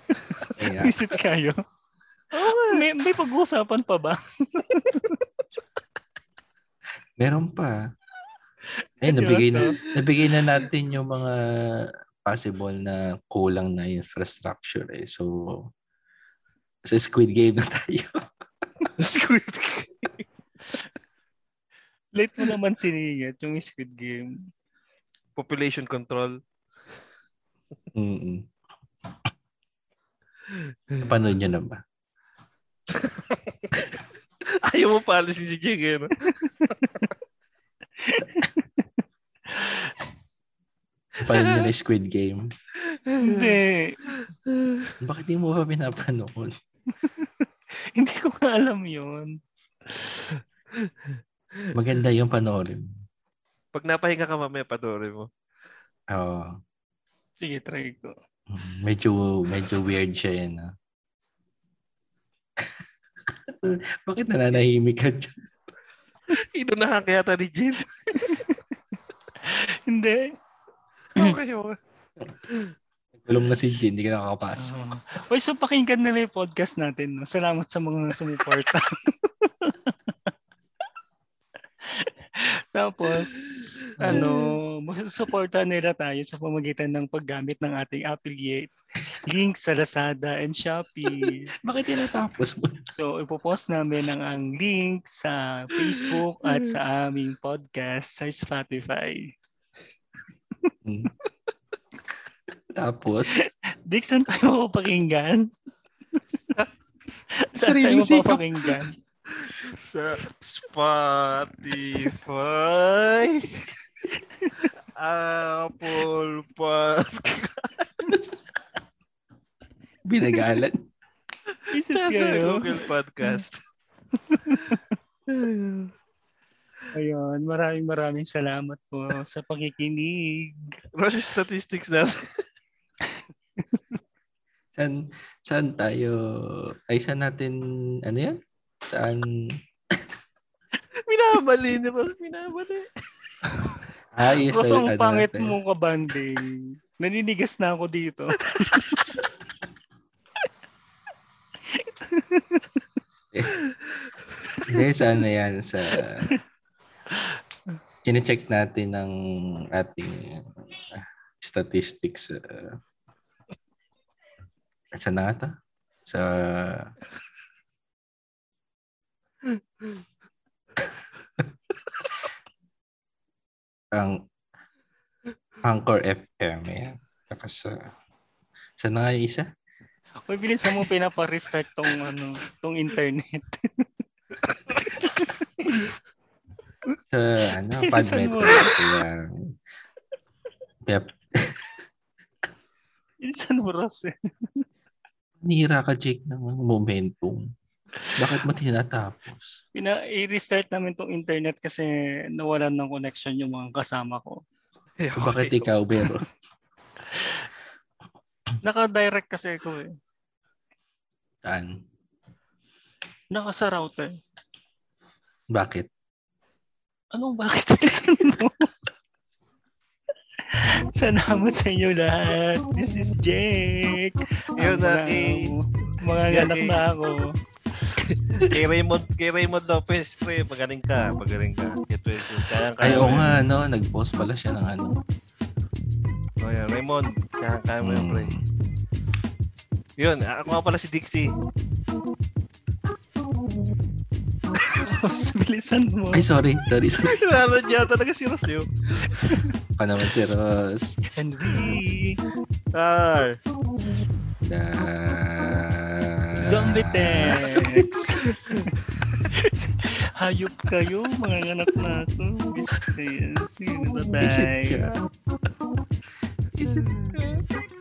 eh, ah,
Visit kayo. May, may pag-uusapan pa ba?
meron pa. Eh, nabigay na, nabigay na natin yung mga possible na kulang na infrastructure eh. So, sa Squid Game na tayo.
Squid
Late mo naman siningit yung Squid Game.
Population control.
Mm-mm. Napanood nyo na ba?
Ayaw mo pa alisin si Jake, eh,
nyo na yung Squid Game?
Hindi.
Bakit di mo pa pinapanood?
Hindi ko nga alam yun.
Maganda yung panoorin.
Pag napahinga ka mamaya, padori mo.
Oo.
Sige, try ko.
Mm, medyo, medyo weird siya yan. ah. Bakit nananahimik ka dyan?
Inunahan kaya ta ni Jin.
Hindi.
Okay, okay.
Kulong na si Jin, hindi ka nakakapasok.
Uh, Uy, so pakinggan nila yung podcast natin. No? Salamat sa mga sumuporta. Tapos, ano, suporta nila tayo sa pamagitan ng paggamit ng ating affiliate link sa Lazada and Shopee.
Bakit tinatapos mo?
So, ipopost namin ang, ang link sa Facebook at sa aming podcast sa Spotify.
Tapos,
Dixon, tayo mapapakinggan? Saan tayo
Sariling sikap.
mapapakinggan?
Sa Spotify. Apple Podcast.
binagalan.
Sa. Google Podcast.
Ayun, maraming maraming salamat po sa pakikinig.
Rush statistics natin.
Saan, saan tayo, ay saan natin, ano yan? Saan,
Minamali ni Ross. Minamali.
yes,
Ross, ang
ano
pangit
natin.
mo kabanding. Naninigas na ako dito.
Hindi, saan na yan? Sa, kine-check natin ng ating uh, statistics. Uh, saan na nga to? Sa, ang Anchor FM. Yan. Saka sa, saan na nga yung isa?
Uy, bilisan mo pinapa-restart tong, ano, tong internet.
Sa, ano,
Bilisan
Padmetro.
mo.
Kaya, kaya
Bilisan mo, Ross. Eh.
Nira ka, Jake, ng momentum. Bakit mo tinatapos?
Pina, i-restart namin tong internet kasi nawalan ng connection yung mga kasama ko.
Bakit ikaw, Bero?
Naka-direct kasi ako eh.
Saan?
Naka sa router.
Bakit?
Anong bakit bilisan mo? Salamat sa inyo lahat. This is Jake.
Yun na,
mga-
kay-
Mga
yan,
anak na ako.
kay Raymond, kay Raymond Lopez, pre, magaling ka, magaling ka. Kaya 20, kaya kaya
Ay, oo nga, no? Nag-post pala siya ng ano.
Oh, yan. Raymond, kaya kaya mo yan, pre.
Mm.
Yun, ako nga pala si Dixie.
Ross, bilisan mo.
Ay, sorry. Sorry, sorry.
Lalo niya talaga si Ross yun.
Ako naman si Ross.
And we
are
the...
Zombie Tex! Hayop kayo, mga anak na ako. Bisit kayo.
Sino
ba tayo?
Bisit ka. Bisit ka.